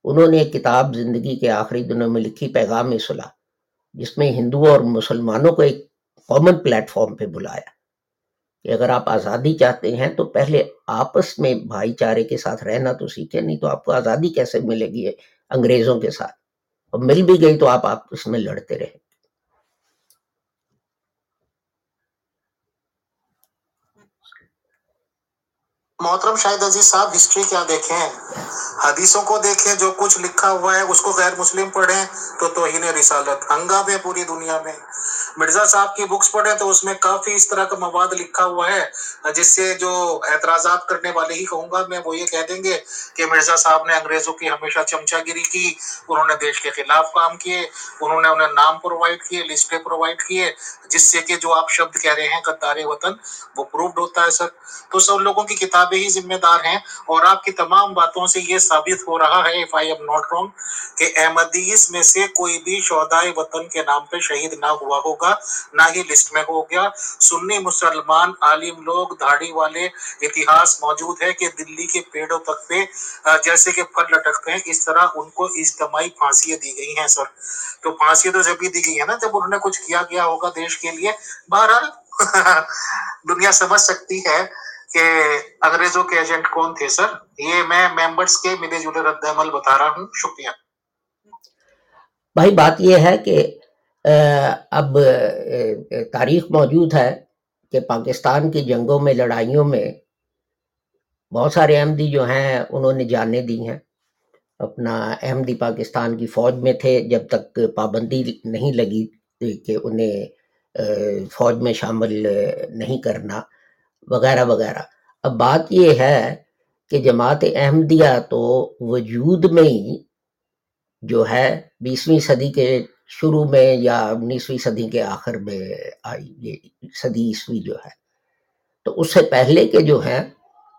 انہوں نے ایک کتاب زندگی کے آخری دنوں میں لکھی، پیغام صلاح جس میں ہندوؤں اور مسلمانوں کو ایک کامن پلیٹ فارم پہ بلایا۔ کہ اگر آپ آزادی چاہتے ہیں تو پہلے آپس میں بھائی چارے کے ساتھ رہنا تو سیکھیں، نہیں تو آپ کو آزادی کیسے ملے گی انگریزوں کے ساتھ؟ اور مل بھی گئی تو آپ آپس میں لڑتے رہے محترم شاہد عزیز صاحب ہسٹری کیا دیکھیں؟ حدیثوں کو دیکھیں، جو کچھ لکھا ہوا ہے، اس کو غیر مسلم پڑھیں تو توہین رسالت، ہنگامے پوری دنیا میں۔ مرزا صاحب کی بکس پڑھیں تو اس میں کافی اس طرح کا مواد لکھا ہوا ہے، جس سے جو اعتراضات کرنے والے ہی کہوں گا، میں وہ یہ کہہ دیں گے کہ مرزا صاحب نے انگریزوں کی ہمیشہ چمچا گیری کی، انہوں نے دیش کے خلاف کام کیے، انہوں نے انہیں نام پرووائڈ کیے لسٹیں پرووائڈ کیے، جس سے کہ جو آپ شبد کہہ رہے ہیں قدار وطن، وہ پروفڈ ہوتا ہے سر۔ تو سب لوگوں کی کتابیں ہی ذمہ دار ہیں اور آپ کی تمام باتوں سے یہ ثابت ہو رہا ہے if I am not wrong کہ احمدیس میں سے کوئی بھی شہدائے وطن کے نام پہ شہید نہ ہوا ہوگا۔ نہ ہی لسٹ میں ہو گیا۔ سنی مسلمان عالم لوگ دھاڑی والے اتہاس موجود ہے کہ دلی کے پیڑوں تک پہ جیسے کہ پھل لٹکتے ہیں، اس طرح ان کو اجتماعی پھانسیاں دی گئی ہیں، سر۔ تو پھانسی تو جب بھی دی گئی ہے نا، جب انہوں نے کچھ کیا گیا ہوگا دیش کے لیے۔ بہرحال دنیا سمجھ سکتی ہے کہ انگریزوں کے ایجنٹ کون تھے، سر۔ یہ میں ممبرس کے ملے جلے رد عمل بتا رہا ہوں۔ شکریہ۔ بھائی، بات یہ ہے کہ اب تاریخ موجود ہے کہ پاکستان کی جنگوں میں، لڑائیوں میں بہت سارے احمدی جو ہیں، انہوں نے جانے دی ہیں۔ اپنا احمدی پاکستان کی فوج میں تھے، جب تک پابندی نہیں لگی کہ انہیں فوج میں شامل نہیں کرنا، وغیرہ وغیرہ۔ اب بات یہ ہے کہ جماعت احمدیہ تو وجود میں ہی جو ہے، بیسویں صدی کے شروع میں یا انیسویں صدی کے آخر میں آئی، یہ صدی عیسوی جو ہے۔ تو اس سے پہلے کے جو ہیں،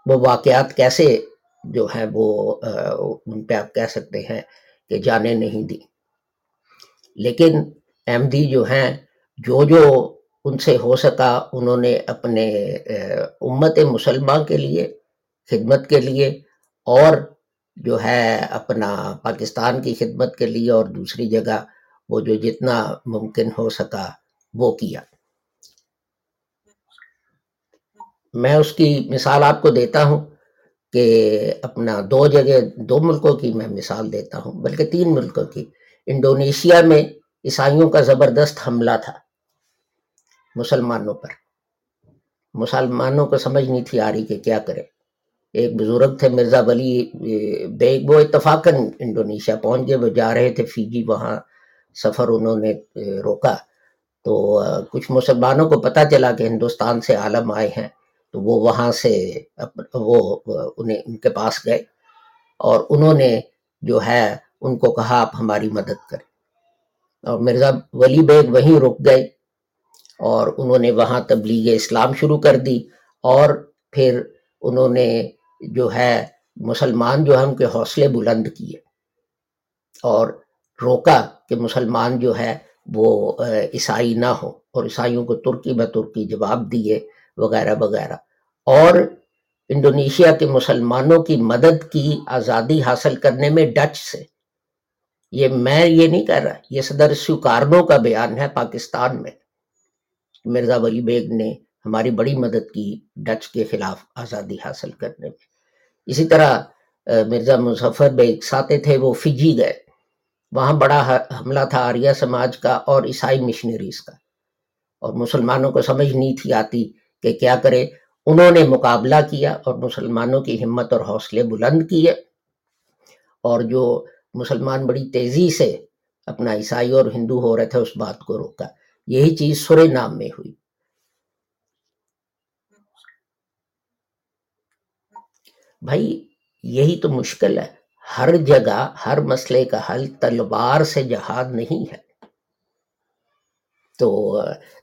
وہ واقعات کیسے جو ہیں، وہ ان پہ آپ کہہ سکتے ہیں کہ جانے نہیں دی لیکن احمدی جو ہیں، جو جو ان سے ہو سکا، انہوں نے اپنے امت مسلمہ کے لیے، خدمت کے لیے، اور جو ہے اپنا پاکستان کی خدمت کے لیے اور دوسری جگہ وہ جو جتنا ممکن ہو سکا وہ کیا۔ میں اس کی مثال آپ کو دیتا ہوں کہ اپنا دو جگہ، دو ملکوں کی میں مثال دیتا ہوں، بلکہ تین ملکوں کی۔ انڈونیشیا میں عیسائیوں کا زبردست حملہ تھا مسلمانوں پر۔ مسلمانوں کو سمجھ نہیں تھی آ رہی کہ کیا کرے۔ ایک بزرگ تھے مرزا ولی بیگ وہ اتفاقاً انڈونیشیا پہنچ گئے، وہ جا رہے تھے فیجی وہاں سفر انہوں نے روکا۔ تو کچھ مسلمانوں کو پتہ چلا کہ ہندوستان سے عالم آئے ہیں، تو وہ وہاں سے وہ انہیں، ان کے پاس گئے۔ اور انہوں نے جو ہے، ان کو کہا، آپ ہماری مدد کریں۔ اور مرزا ولی بیگ وہیں رک گئے اور انہوں نے وہاں تبلیغ اسلام شروع کر دی۔ اور پھر انہوں نے جو ہے، مسلمان جو ہے ان کے حوصلے بلند کیے۔ اور روکا کہ مسلمان جو ہے وہ عیسائی نہ ہو اور عیسائیوں کو ترکی بترکی جواب دیے وغیرہ وغیرہ۔ اور انڈونیشیا کے مسلمانوں کی مدد کی آزادی حاصل کرنے میں ڈچ سے۔ یہ میں یہ نہیں کہہ رہا، یہ صدر سکارنوں کا بیان ہے پاکستان میں۔ مرزا ولی بیگ نے ہماری بڑی مدد کی ڈچ کے خلاف آزادی حاصل کرنے میں۔ اسی طرح مرزا مظفر بیگ ساتے تھے، وہ فجی گئے۔ وہاں بڑا حملہ تھا آریہ سماج کا اور عیسائی مشنریز کا۔ اور مسلمانوں کو سمجھ نہیں تھی آتی کہ کیا کرے۔ انہوں نے مقابلہ کیا اور مسلمانوں کی ہمت اور حوصلے بلند کیے۔ اور جو مسلمان بڑی تیزی سے اپنا عیسائی اور ہندو ہو رہے تھے، اس بات کو روکا۔ یہی چیز سورے نام میں ہوئی۔ بھائی، یہی تو مشکل ہے۔ ہر جگہ، ہر مسئلے کا حل تلوار سے جہاد نہیں ہے۔ تو،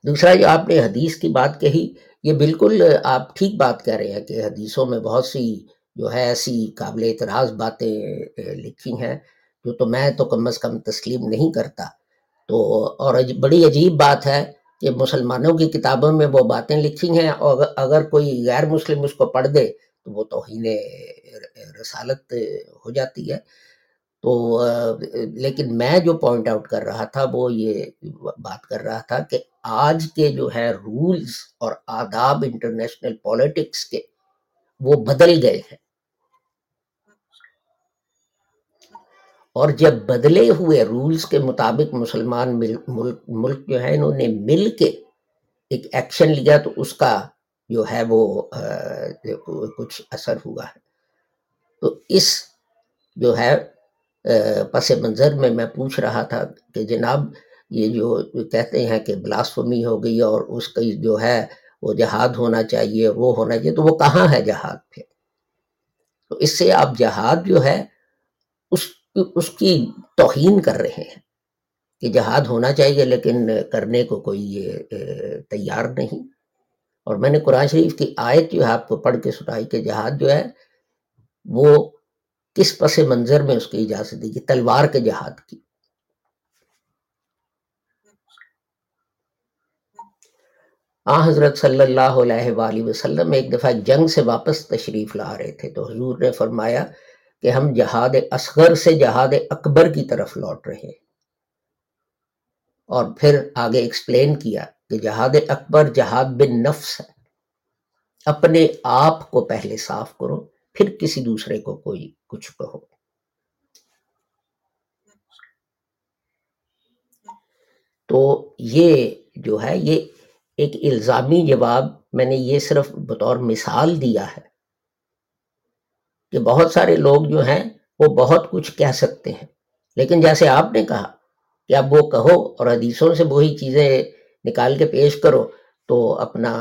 دوسرا، جو آپ نے حدیث کی بات کہی، یہ بالکل آپ ٹھیک بات کہہ رہے ہیں کہ حدیثوں میں بہت سی جو ہے ایسی قابل اعتراض باتیں لکھی ہیں جو تو میں تو کم از کم تسلیم نہیں کرتا۔ تو، اور بڑی عجیب بات ہے کہ مسلمانوں کی کتابوں میں وہ باتیں لکھی ہیں، اور اگر کوئی غیر مسلم اس کو پڑھ دے تو وہ توہین رسالت ہو جاتی ہے۔ تو، لیکن میں جو پوائنٹ آؤٹ کر رہا تھا، وہ یہ بات کر رہا تھا کہ آج کے جو ہے رولز اور آداب انٹرنیشنل پولیٹکس کے، وہ بدل گئے ہیں۔ اور جب بدلے ہوئے رولز کے مطابق مسلمان ملک جو ہے، انہوں نے مل کے ایک ایکشن لیا، تو اس کا جو ہے وہ کچھ اثر ہوا ہے۔ تو اس جو ہے پس منظر میں میں پوچھ رہا تھا کہ جناب، یہ جو کہتے ہیں کہ بلاسفمی ہو گئی اور اس کی جو ہے وہ جہاد ہونا چاہیے، وہ ہونا چاہیے، تو وہ کہاں ہے جہاد پھر؟ تو اس سے آپ جہاد جو ہے، اس اس کی توہین کر رہے ہیں کہ جہاد ہونا چاہیے لیکن کرنے کو کوئی یہ تیار نہیں۔ اور میں نے قرآن شریف کی آیت جو ہے آپ کو پڑھ کے سنائی کہ جہاد جو ہے وہ کس پس منظر میں اس کی اجازت دی گی تلوار کے جہاد کی۔ آ حضرت صلی اللہ علیہ وآلہ وسلم ایک دفعہ جنگ سے واپس تشریف لا رہے تھے تو حضور نے فرمایا کہ ہم جہاد اصغر سے جہاد اکبر کی طرف لوٹ رہے ہیں۔ اور پھر آگے ایکسپلین کیا کہ جہاد اکبر، جہاد بن نفس ہے۔ اپنے آپ کو پہلے صاف کرو، پھر کسی دوسرے کو کوئی کچھ کہو۔ تو یہ جو ہے، یہ ایک الزامی جواب میں نے یہ صرف بطور مثال دیا ہے کہ بہت سارے لوگ جو ہیں، وہ بہت کچھ کہہ سکتے ہیں۔ لیکن جیسے آپ نے کہا کہ اب وہ کہو اور حدیثوں سے وہی چیزیں نکال کے پیش کرو تو اپنا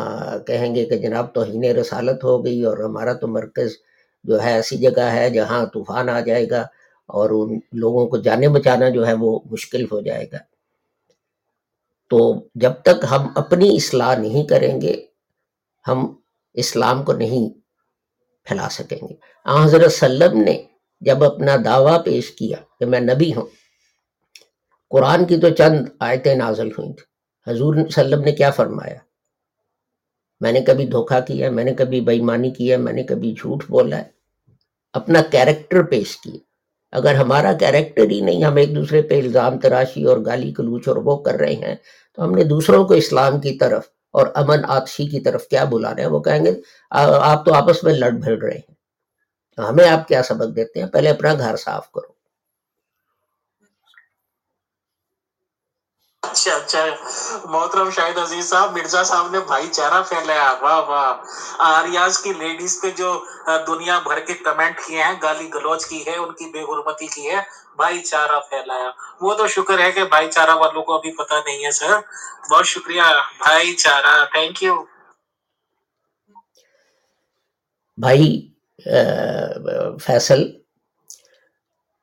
کہیں گے کہ جناب توہین رسالت ہو گئی اور ہمارا تو مرکز جو ہے ایسی جگہ ہے جہاں طوفان آ جائے گا اور ان لوگوں کو جانے بچانا جو ہے وہ مشکل ہو جائے گا۔ تو جب تک ہم اپنی اصلاح نہیں کریں گے، ہم اسلام کو نہیں پھیلا سکیں گے۔ حضرت سلم نے جب اپنا دعویٰ پیش کیا کہ میں نبی ہوں، قرآن کی تو چند آیتیں نازل ہوئی تھیں۔ حضور سلم نے کیا فرمایا؟ میں نے کبھی دھوکہ کیا، میں نے کبھی بےمانی کیا، میں نے کبھی جھوٹ بولا ہے۔ اپنا کیریکٹر پیش کیا اگر ہمارا کیریکٹر ہی نہیں، ہم ایک دوسرے پہ الزام، تراشی اور گالی کلوچ اور وہ کر رہے ہیں، تو ہم نے دوسروں کو اسلام کی طرف اور امن آتشی کی طرف کیا بلانا ہے؟ وہ کہیں گے آپ تو آپس میں لڑ بھڑ رہے ہیں۔ ہمیں آپ کیا سبق دیتے ہیں؟ پہلے اپنا گھر صاف کرو۔ اچھا محترم شاہد عزیز صاحب، مرزا صاحب نے بھائی چارہ پھیلایا واہ واہ۔ آریاز کی لیڈیز پہ جو دنیا بھر کے کمنٹ کیے ہیں، گالی گلوچ کی ہے، ان کی بے حرمتی کی ہے، بھائی چارہ پھیلایا۔ وہ تو شکر ہے کہ بھائی چارہ والوں کو ابھی پتہ نہیں ہے، سر۔ بہت شکریہ بھائی چارہ۔ تھینک یو بھائی فیصل،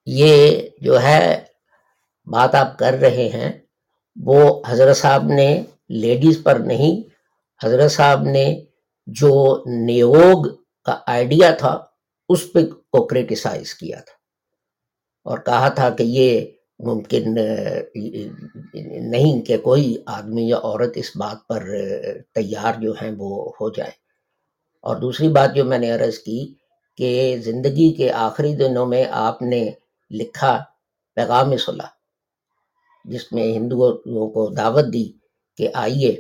یہ جو ہے، بات آپ کر رہے ہیں وہ حضرت صاحب نے لیڈیز پر نہیں، حضرت صاحب نے جو نیوگ کا آئیڈیا تھا، اس پہ کو کریٹیسائز کیا تھا۔ اور کہا تھا کہ یہ ممکن، نہیں کہ کوئی آدمی یا عورت اس بات پر تیار جو ہیں وہ ہو جائے اور دوسری بات جو میں نے عرض کی کہ زندگی کے آخری دنوں میں آپ نے لکھا پیغام صلاح جس میں ہندوؤں کو دعوت دی کہ آئیے،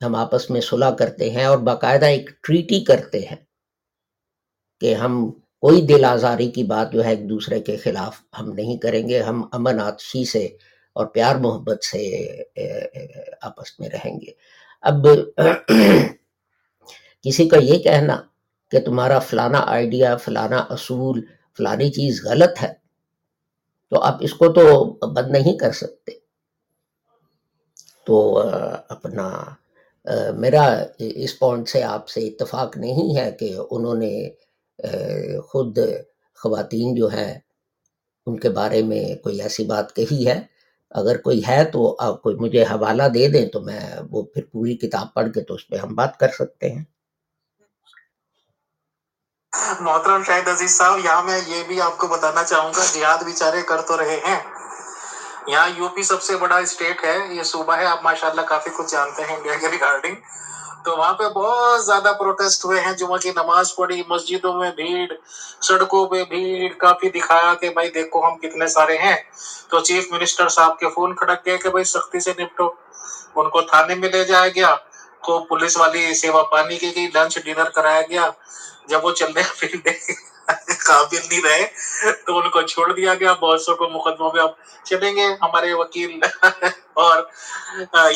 ہم آپس میں صلح کرتے ہیں اور باقاعدہ ایک ٹریٹی کرتے ہیں کہ ہم کوئی دل آزاری کی بات جو ہے ایک دوسرے کے خلاف ہم نہیں کریں گے، ہم امن آتشی سے اور پیار محبت سے آپس میں رہیں گے۔ اب کسی کا یہ کہنا کہ تمہارا فلانا آئیڈیا فلانا اصول، فلانی چیز غلط ہے تو آپ اس کو تو بند نہیں کر سکتے۔ تو اپنا میرا اس پوائنٹ سے آپ سے اتفاق نہیں ہے کہ انہوں نے خود خواتین جو ہیں، ان کے بارے میں کوئی ایسی بات کہی ہے۔ اگر کوئی ہے تو آپ کوئی مجھے حوالہ دے دیں تو میں وہ پھر پوری کتاب پڑھ کے تو اس پہ ہم بات کر سکتے ہیں۔ محترم شاہد عزیز صاحب، یہاں میں یہ بھی آپ کو بتانا چاہوں گا جہاد بیچارے کر تو رہے ہیں۔ یہاں یو پی سب سے بڑا اسٹیٹ ہے، یہ صوبہ ہے، آپ ماشاءاللہ کافی کچھ جانتے ہیں انڈیا کے ریگارڈنگ تو وہاں پہ بہت زیادہ پروٹیسٹ ہوئے ہیں، جمعہ کی نماز پڑھی، مسجدوں میں بھیڑ، سڑکوں پہ بھیڑ، کافی دکھایا کہ بھائی دیکھو ہم کتنے سارے ہیں۔ تو چیف منسٹر صاحب کے فون کھڑک گئے کہ بھائی سختی سے نپٹو۔ ان کو تھانے میں لے جایا گیا، تو پولیس والی سیوا پانی کی گئی، لنچ ڈنر کرایا گیا۔ جب وہ چلنے پھرنے قابل نہیں رہے، تو ان کو چھوڑ دیا گیا۔ بہت سو کو مقدموں میں اب چلیں گے ہمارے وکیل اور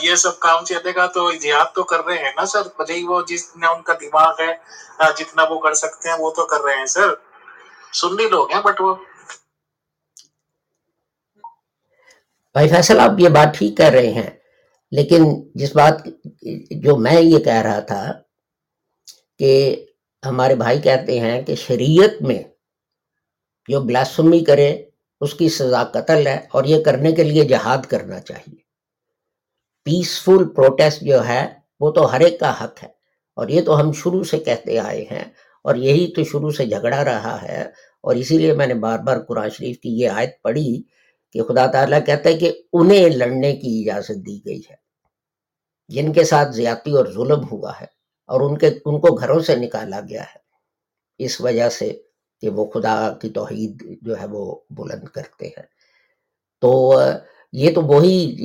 یہ سب کام چلے گا تو جہاد تو کر رہے ہیں نا سر؟ بھلے وہ جتنا ان کا دماغ ہے جتنا وہ کر سکتے ہیں وہ تو کر رہے ہیں سر۔ سنی لوگ ہیں بٹ وہ۔ بھائی فیصل، آپ یہ بات ٹھیک کر رہے ہیں، لیکن جس بات جو میں یہ کہہ رہا تھا کہ ہمارے بھائی کہتے ہیں کہ شریعت میں جو بلاسمی کرے، اس کی سزا قتل ہے اور یہ کرنے کے لیے جہاد کرنا چاہیے۔ پیسفل پروٹیسٹ جو ہے، وہ تو ہر ایک کا حق ہے۔ اور یہ تو ہم شروع سے کہتے آئے ہیں اور یہی تو شروع سے جھگڑا رہا ہے۔ اور اسی لیے میں نے بار بار قرآن شریف کی یہ آیت پڑھی کہ خدا تعالیٰ کہتا ہے کہ انہیں لڑنے کی اجازت دی گئی ہے۔ جن کے ساتھ زیادتی اور ظلم ہوا ہے۔ اور ان کے، ان کو گھروں سے نکالا گیا ہے۔ اس وجہ سے کہ وہ خدا کی توحید جو ہے وہ بلند کرتے ہیں۔ تو یہ تو وہی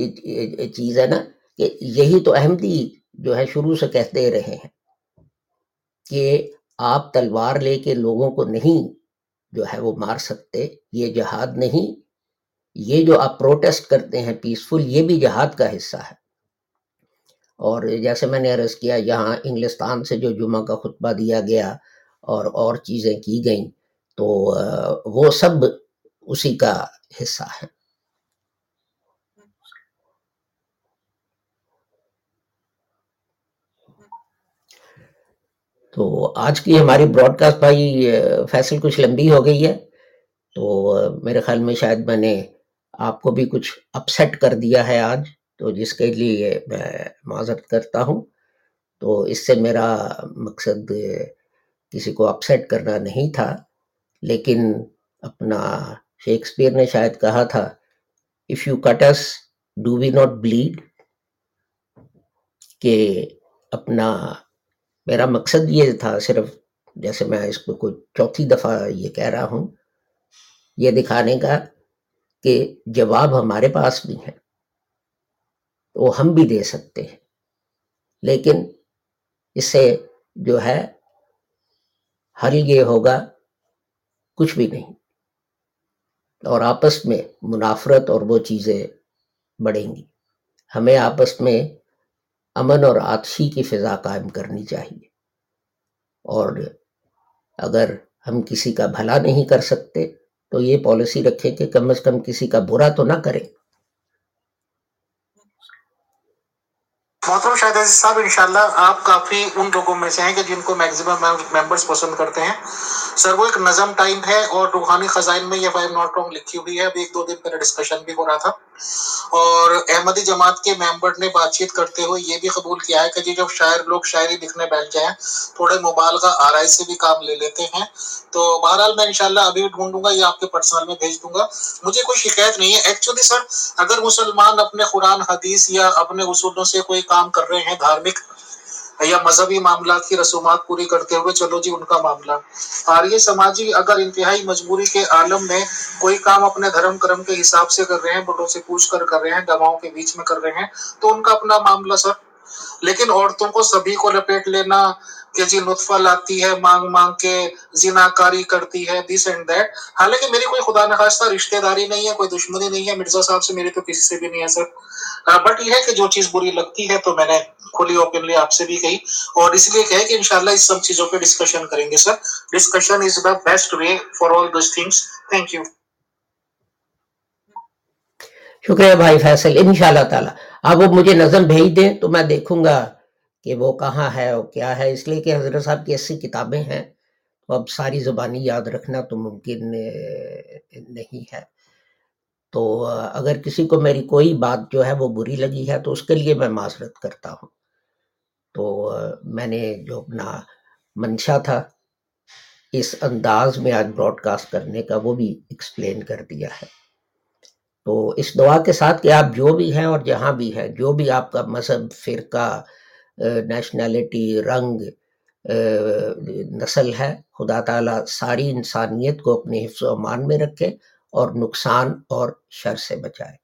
چیز ہے نا کہ یہی تو احمدی جو ہے شروع سے کہتے رہے ہیں کہ آپ تلوار لے کے لوگوں کو نہیں جو ہے وہ مار سکتے، یہ جہاد نہیں۔ یہ جو آپ پروٹیسٹ کرتے ہیں پیسفل، یہ بھی جہاد کا حصہ ہے۔ اور جیسے میں نے عرض کیا، یہاں انگلستان سے جو جمعہ کا خطبہ دیا گیا اور اور چیزیں کی گئیں، تو وہ سب اسی کا حصہ ہے۔ تو آج کی ہماری براڈ کاسٹ بھائی فیصل کچھ لمبی ہو گئی ہے، تو میرے خیال میں شاید میں نے آپ کو بھی کچھ اپسیٹ کر دیا ہے آج۔ تو جس کے لیے میں معذرت کرتا ہوں، تو اس سے میرا مقصد کسی کو اپسیٹ کرنا نہیں تھا، لیکن اپنا شیکسپیئر نے شاید کہا تھا if you cuts do we not bleed کہ اپنا میرا مقصد یہ تھا صرف، جیسے میں اس کو کوئی چوتھی دفعہ یہ کہہ رہا ہوں، یہ دکھانے کا کہ جواب ہمارے پاس بھی ہے وہ ہم بھی دے سکتے ہیں۔ لیکن اس سے جو ہے، حل یہ ہوگا، کچھ بھی نہیں۔ اور آپس میں منافرت اور وہ چیزیں بڑھیں گی۔ ہمیں آپس میں امن اور آتشی کی فضا قائم کرنی چاہیے۔ اور اگر ہم کسی کا بھلا نہیں کر سکتے، تو یہ پالیسی رکھے کہ کم از کم کسی کا برا تو نہ کریں۔ محترم شاہد عزیز صاحب، انشاءاللہ آپ کافی ان لوگوں میں سے ہیں کہ جن کو میگزیمم ممبرز پسند کرتے ہیں۔ سر وہ ایک نظم ٹائم ہے اور روحانی خزائن میں یہ فائیو ناٹ رونگ لکھی ہوئی ہے۔ اب ایک دو دن پہلے ڈسکشن بھی ہو رہا تھا۔ اور احمدی جماعت کے ممبر نے بات چیت کرتے ہوئے یہ بھی قبول کیا ہے کہ جی جب شاعر لوگ شاعری لکھنے بیٹھ جائیں، تھوڑے مبالغہ آرائی سے بھی کام لے لیتے ہیں۔ تو بہرحال میں انشاءاللہ ابھی بھی ڈھونڈوں گا یا آپ کے پرسنل میں بھیج دوں گا۔ مجھے کوئی شکایت نہیں ہے۔ ایکچولی سر اگر مسلمان اپنے قرآن، حدیث یا اپنے اصولوں سے کوئی کام کر رہے ہیں، دھارمک یا مذہبی معاملات کی رسومات پوری کرتے ہوئے، چلو جی ان کا معاملہ۔ اور یہ سماجی، اگر انتہائی مجبوری کے عالم میں کوئی کام اپنے دھرم کرم کے حساب سے کر رہے ہیں، بڑوں سے پوچھ کر کر رہے ہیں دواؤں کے بیچ میں کر رہے ہیں، تو ان کا اپنا معاملہ، سر۔ لیکن عورتوں کو سبھی کو لپیٹ لینا کہ جی نطفہ لاتی ہے، مانگ مانگ کے زنا کاری کرتی ہے دس اینڈ دیٹ حالانکہ میری کوئی خدا نخواستہ رشتہ داری نہیں ہے، کوئی دشمنی نہیں ہے، مرزا صاحب سے میری تو کسی سے بھی نہیں ہے، سر۔ بٹ یہ ہے کہ جو چیز بری لگتی ہے تو میں نے کھلی اوپنلی آپ سے بھی کہی۔ اور اس لیے کہے کہ انشاءاللہ اس سب چیزوں پہ ڈسکشن کریں گے sir discussion is the best way for all those things thank you شکریہ بھائی فیصل ان شاء اللہ تعالیٰ۔ آپ وہ مجھے نظم بھیج دیں تو میں دیکھوں گا کہ وہ کہاں ہے اور کیا ہے۔ اس لیے کہ حضرت صاحب کی ایسی کتابیں ہیں، تو اب ساری زبانی یاد رکھنا تو ممکن نہیں ہے۔ تو اگر کسی کو میری کوئی بات جو ہے وہ بری لگی ہے تو اس کے لیے میں معذرت کرتا ہوں۔ تو میں نے جو اپنا منشا تھا، اس انداز میں آج براڈ کاسٹ کرنے کا وہ بھی ایکسپلین کر دیا ہے۔ تو اس دعا کے ساتھ کہ آپ جو بھی ہیں اور جہاں بھی ہیں، جو بھی آپ کا مذہب، فرقہ نیشنلٹی رنگ، نسل ہے، خدا تعالیٰ ساری انسانیت کو اپنے حفظ و امان میں رکھے اور نقصان اور شر سے بچائے۔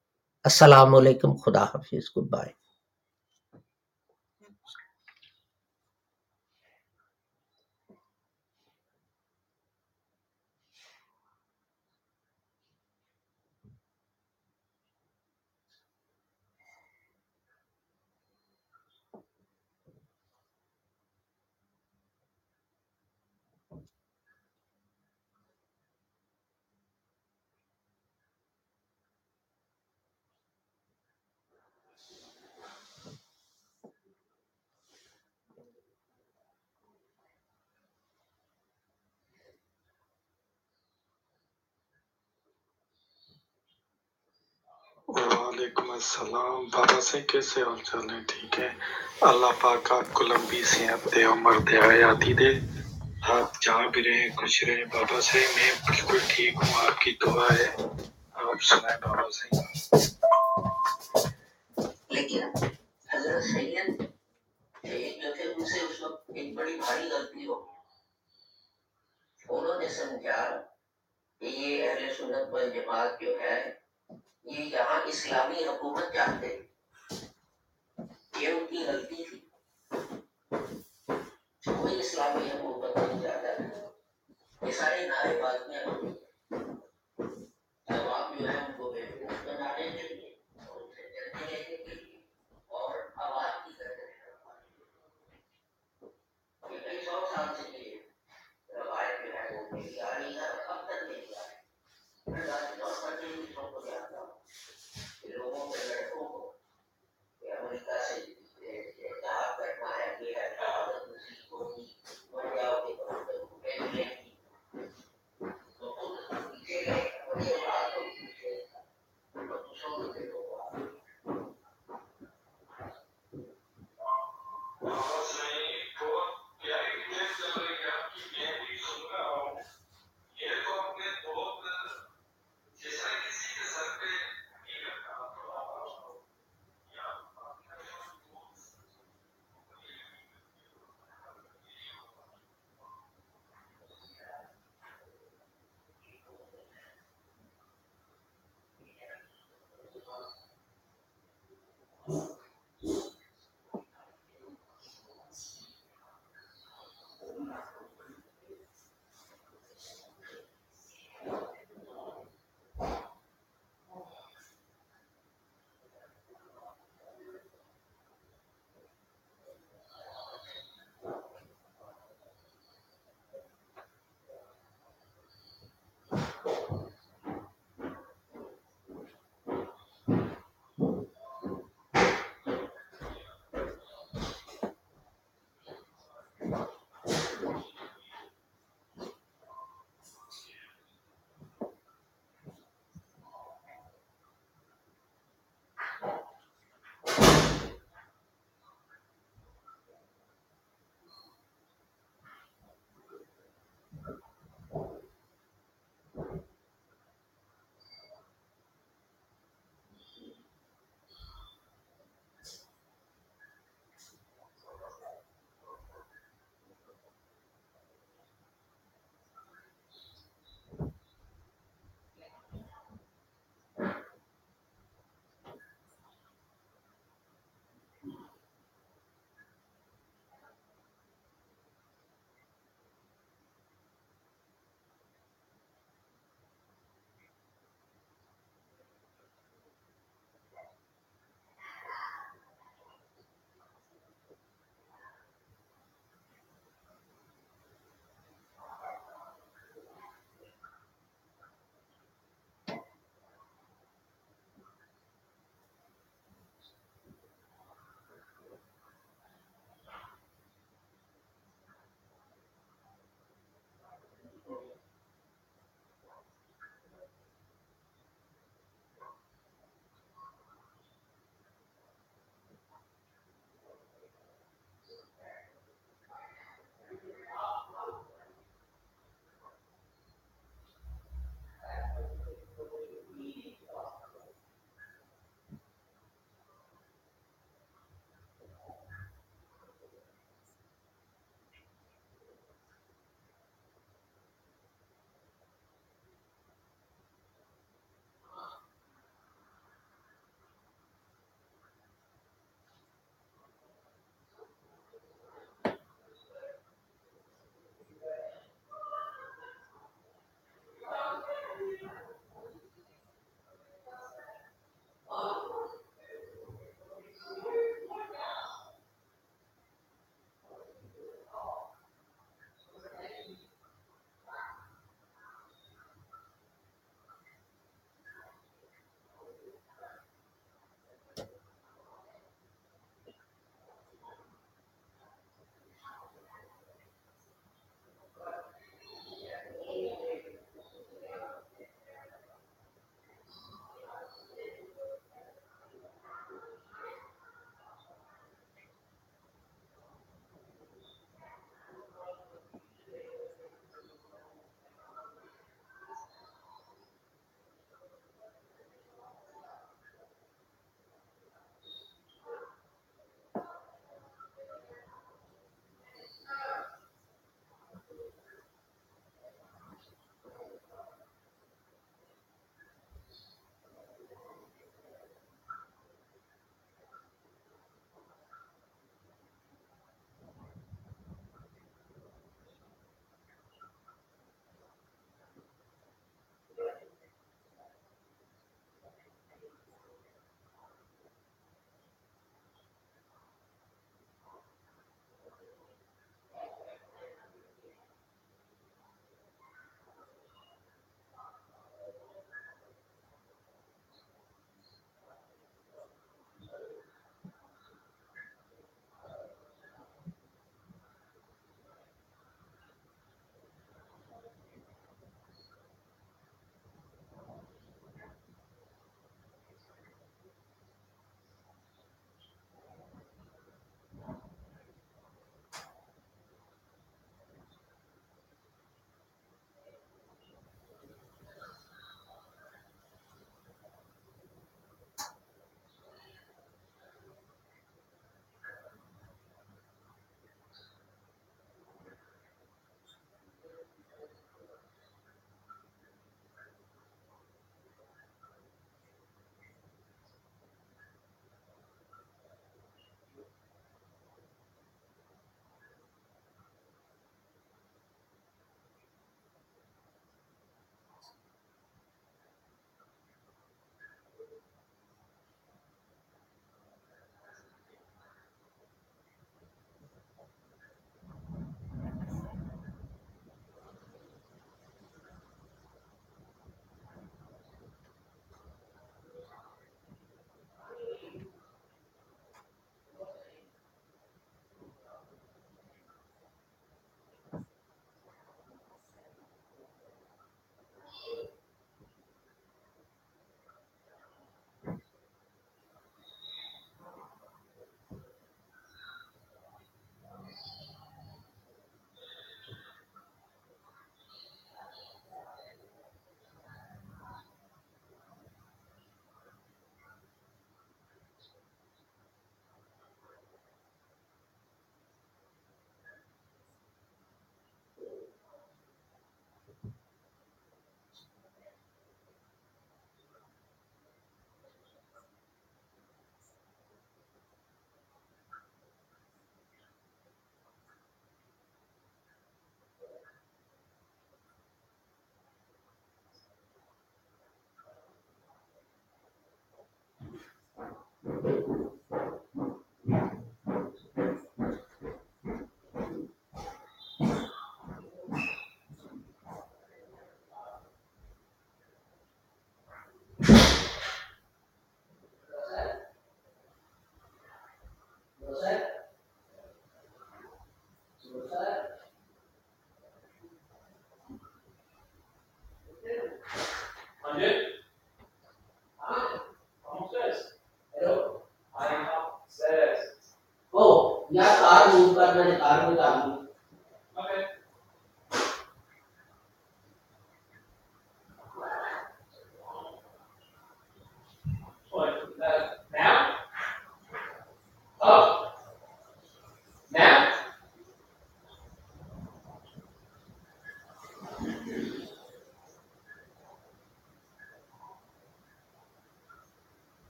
السلام علیکم، خدا حافظ گڈ بائے وعلیکم السلام. بابا سے کیسے حال چال ہے ٹھیک ہے اللہ پاک آپ کو لمبی صحت دے عمر دے حیاتی دے. آپ جہاں بھی رہیں خوش رہیں بابا سے میں بالکل ٹھیک ہوں، آپ کی دعا ہے. آپ سنائیں بابا سے لیکن حضرت سید شہید جو تھے ان سے اس وقت ایک بڑی بھاری غلطی ہو انہوں نے سمجھا کہ یہ اہل سنت والجماعت جو ہے یہ یہاں اسلامی حکومت چاہتے یہ ان کی غلطی تھی۔ کوئی اسلامی حکومت نہیں چاہتا یہ سارے نعرے باز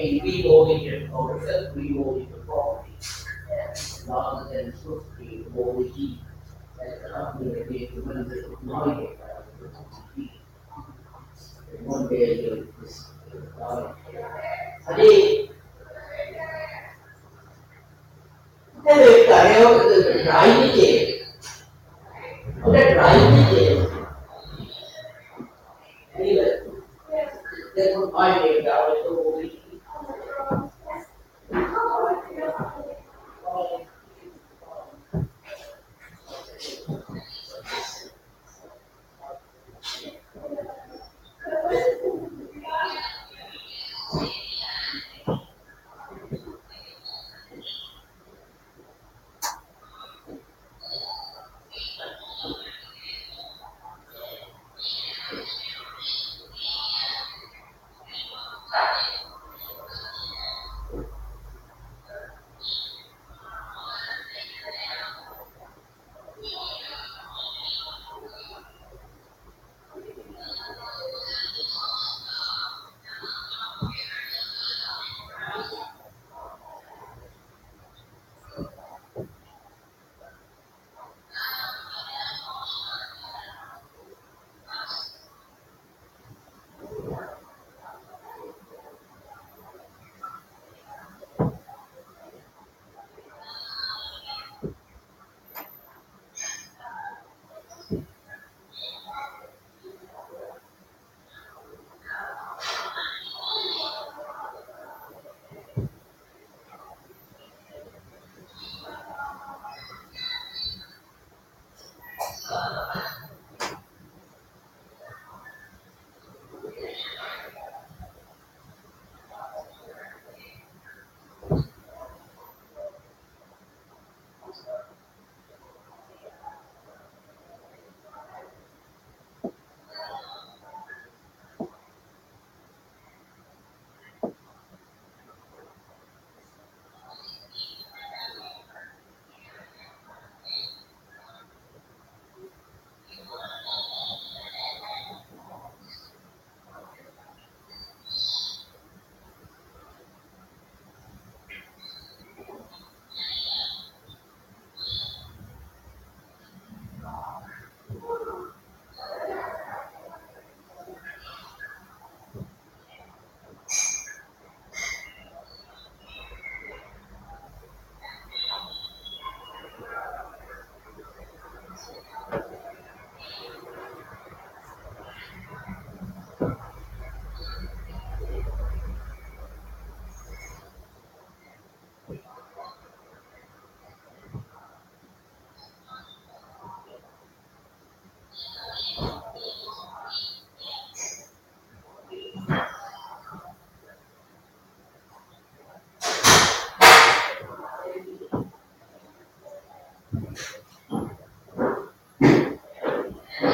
again, we go here. Ourselves, we go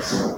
Thanks.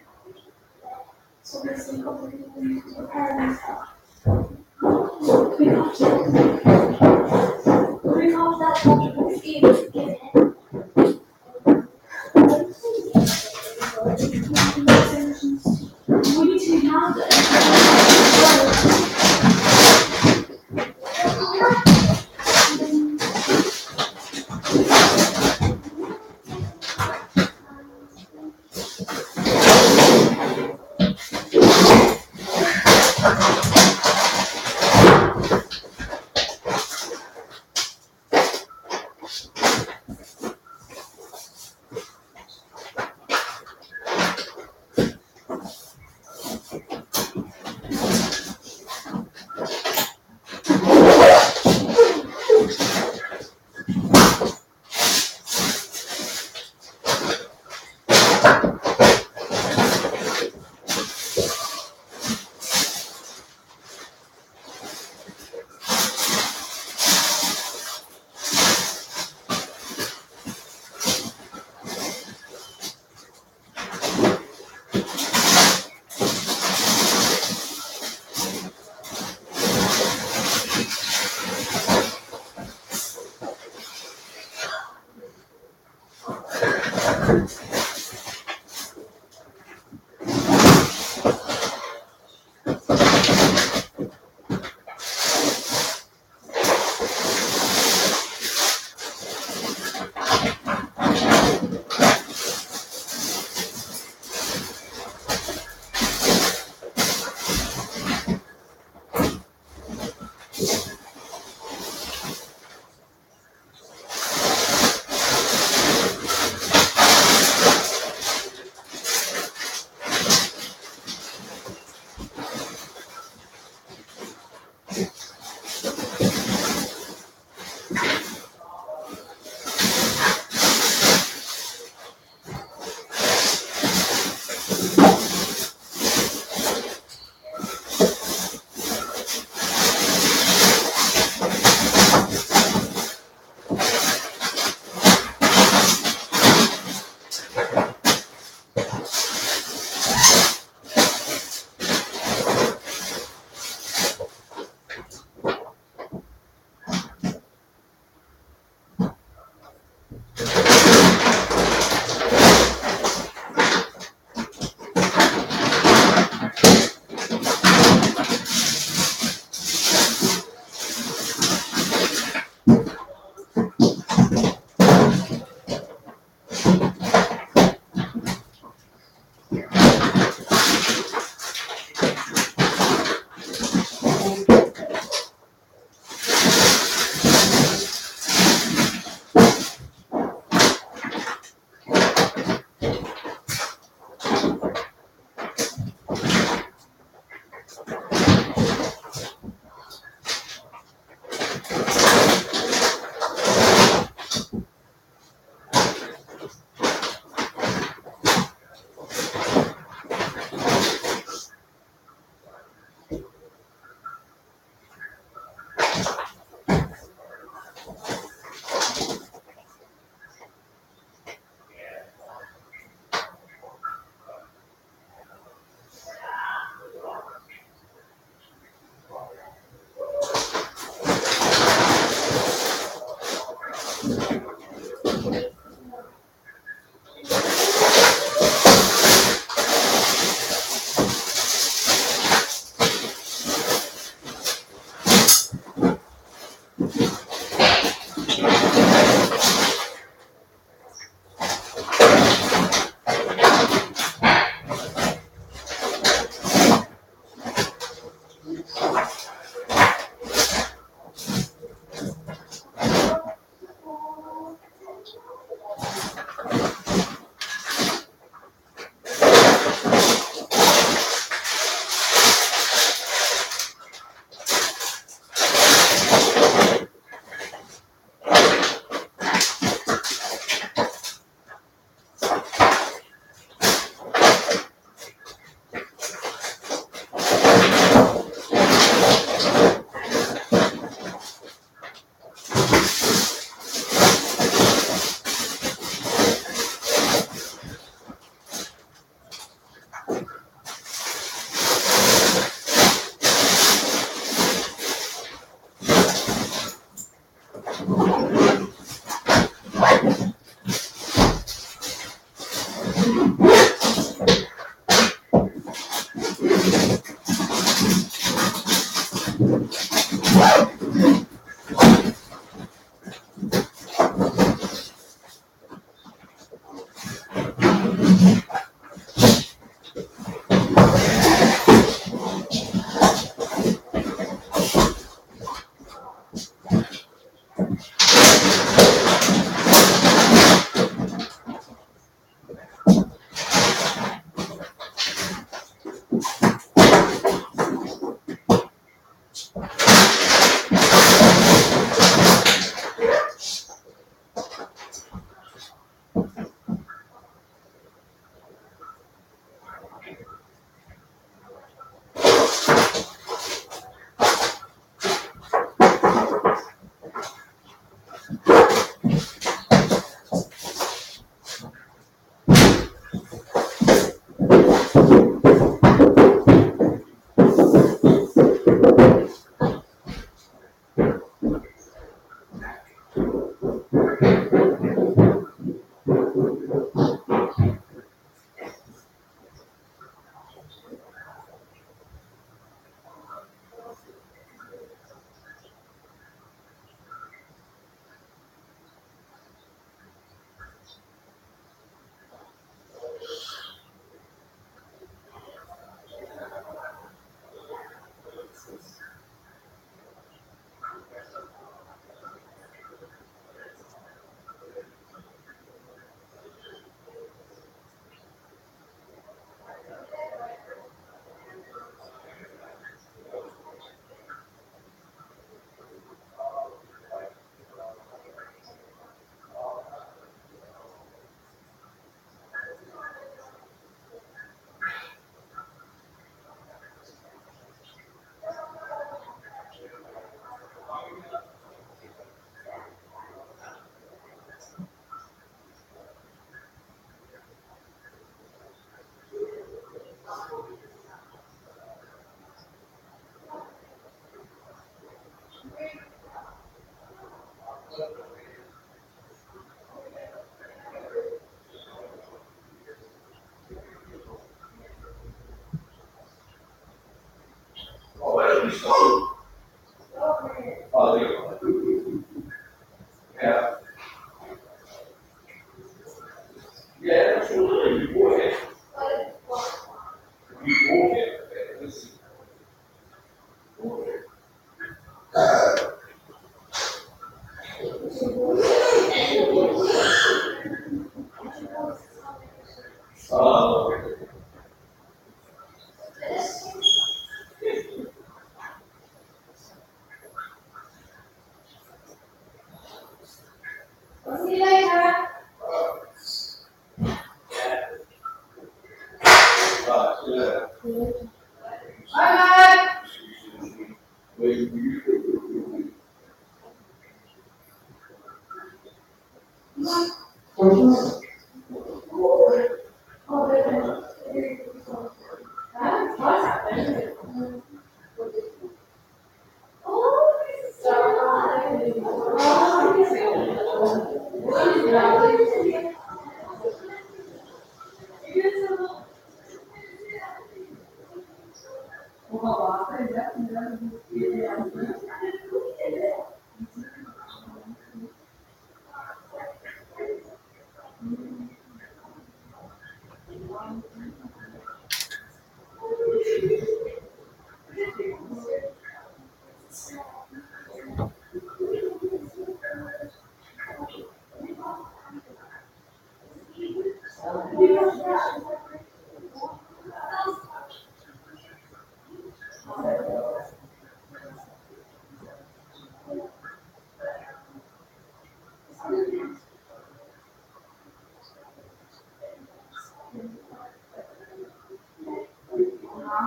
so the prepare. Bring off that logical scheme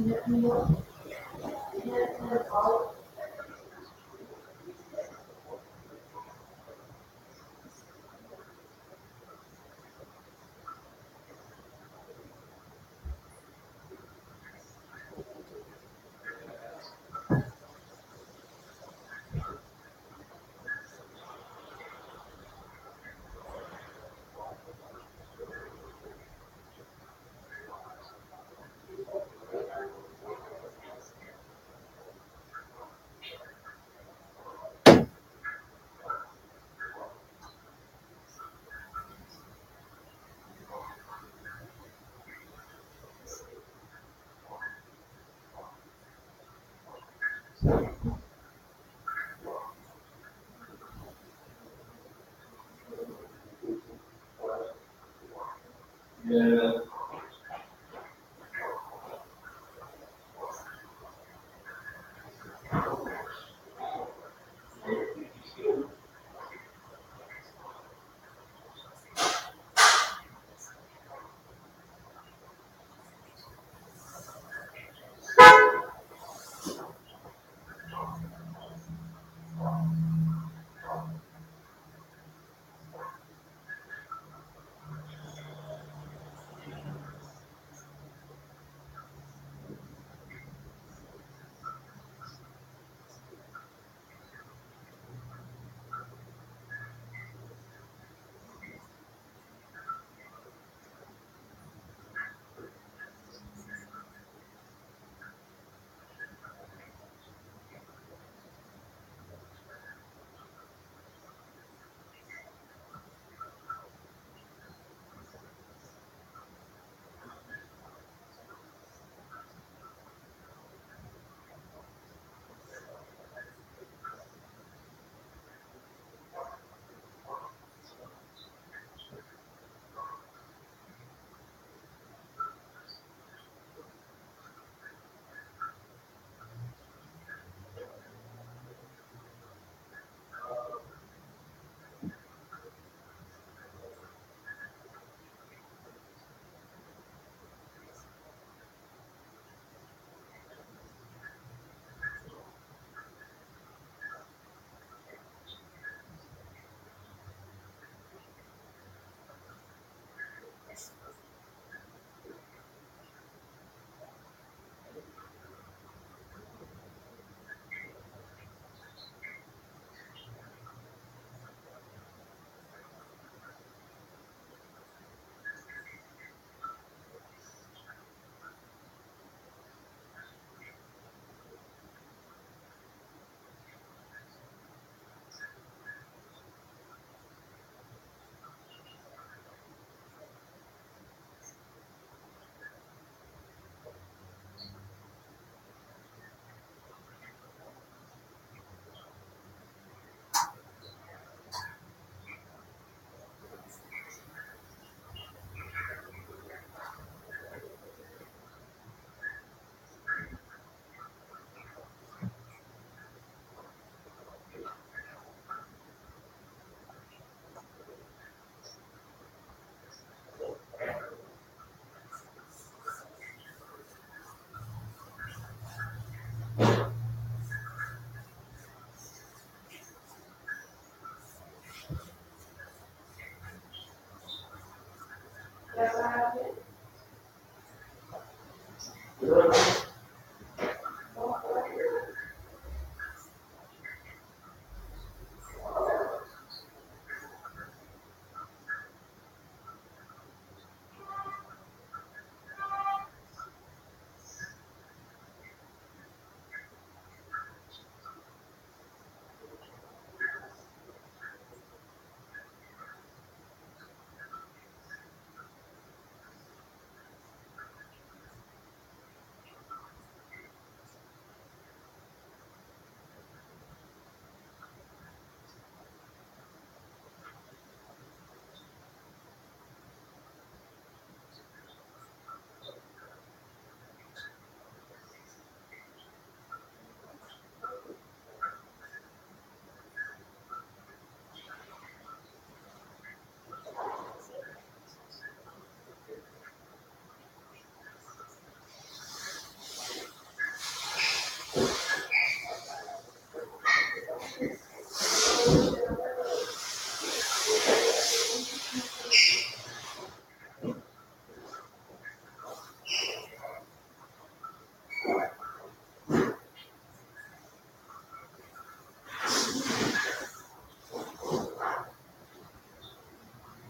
No, no. Thank you.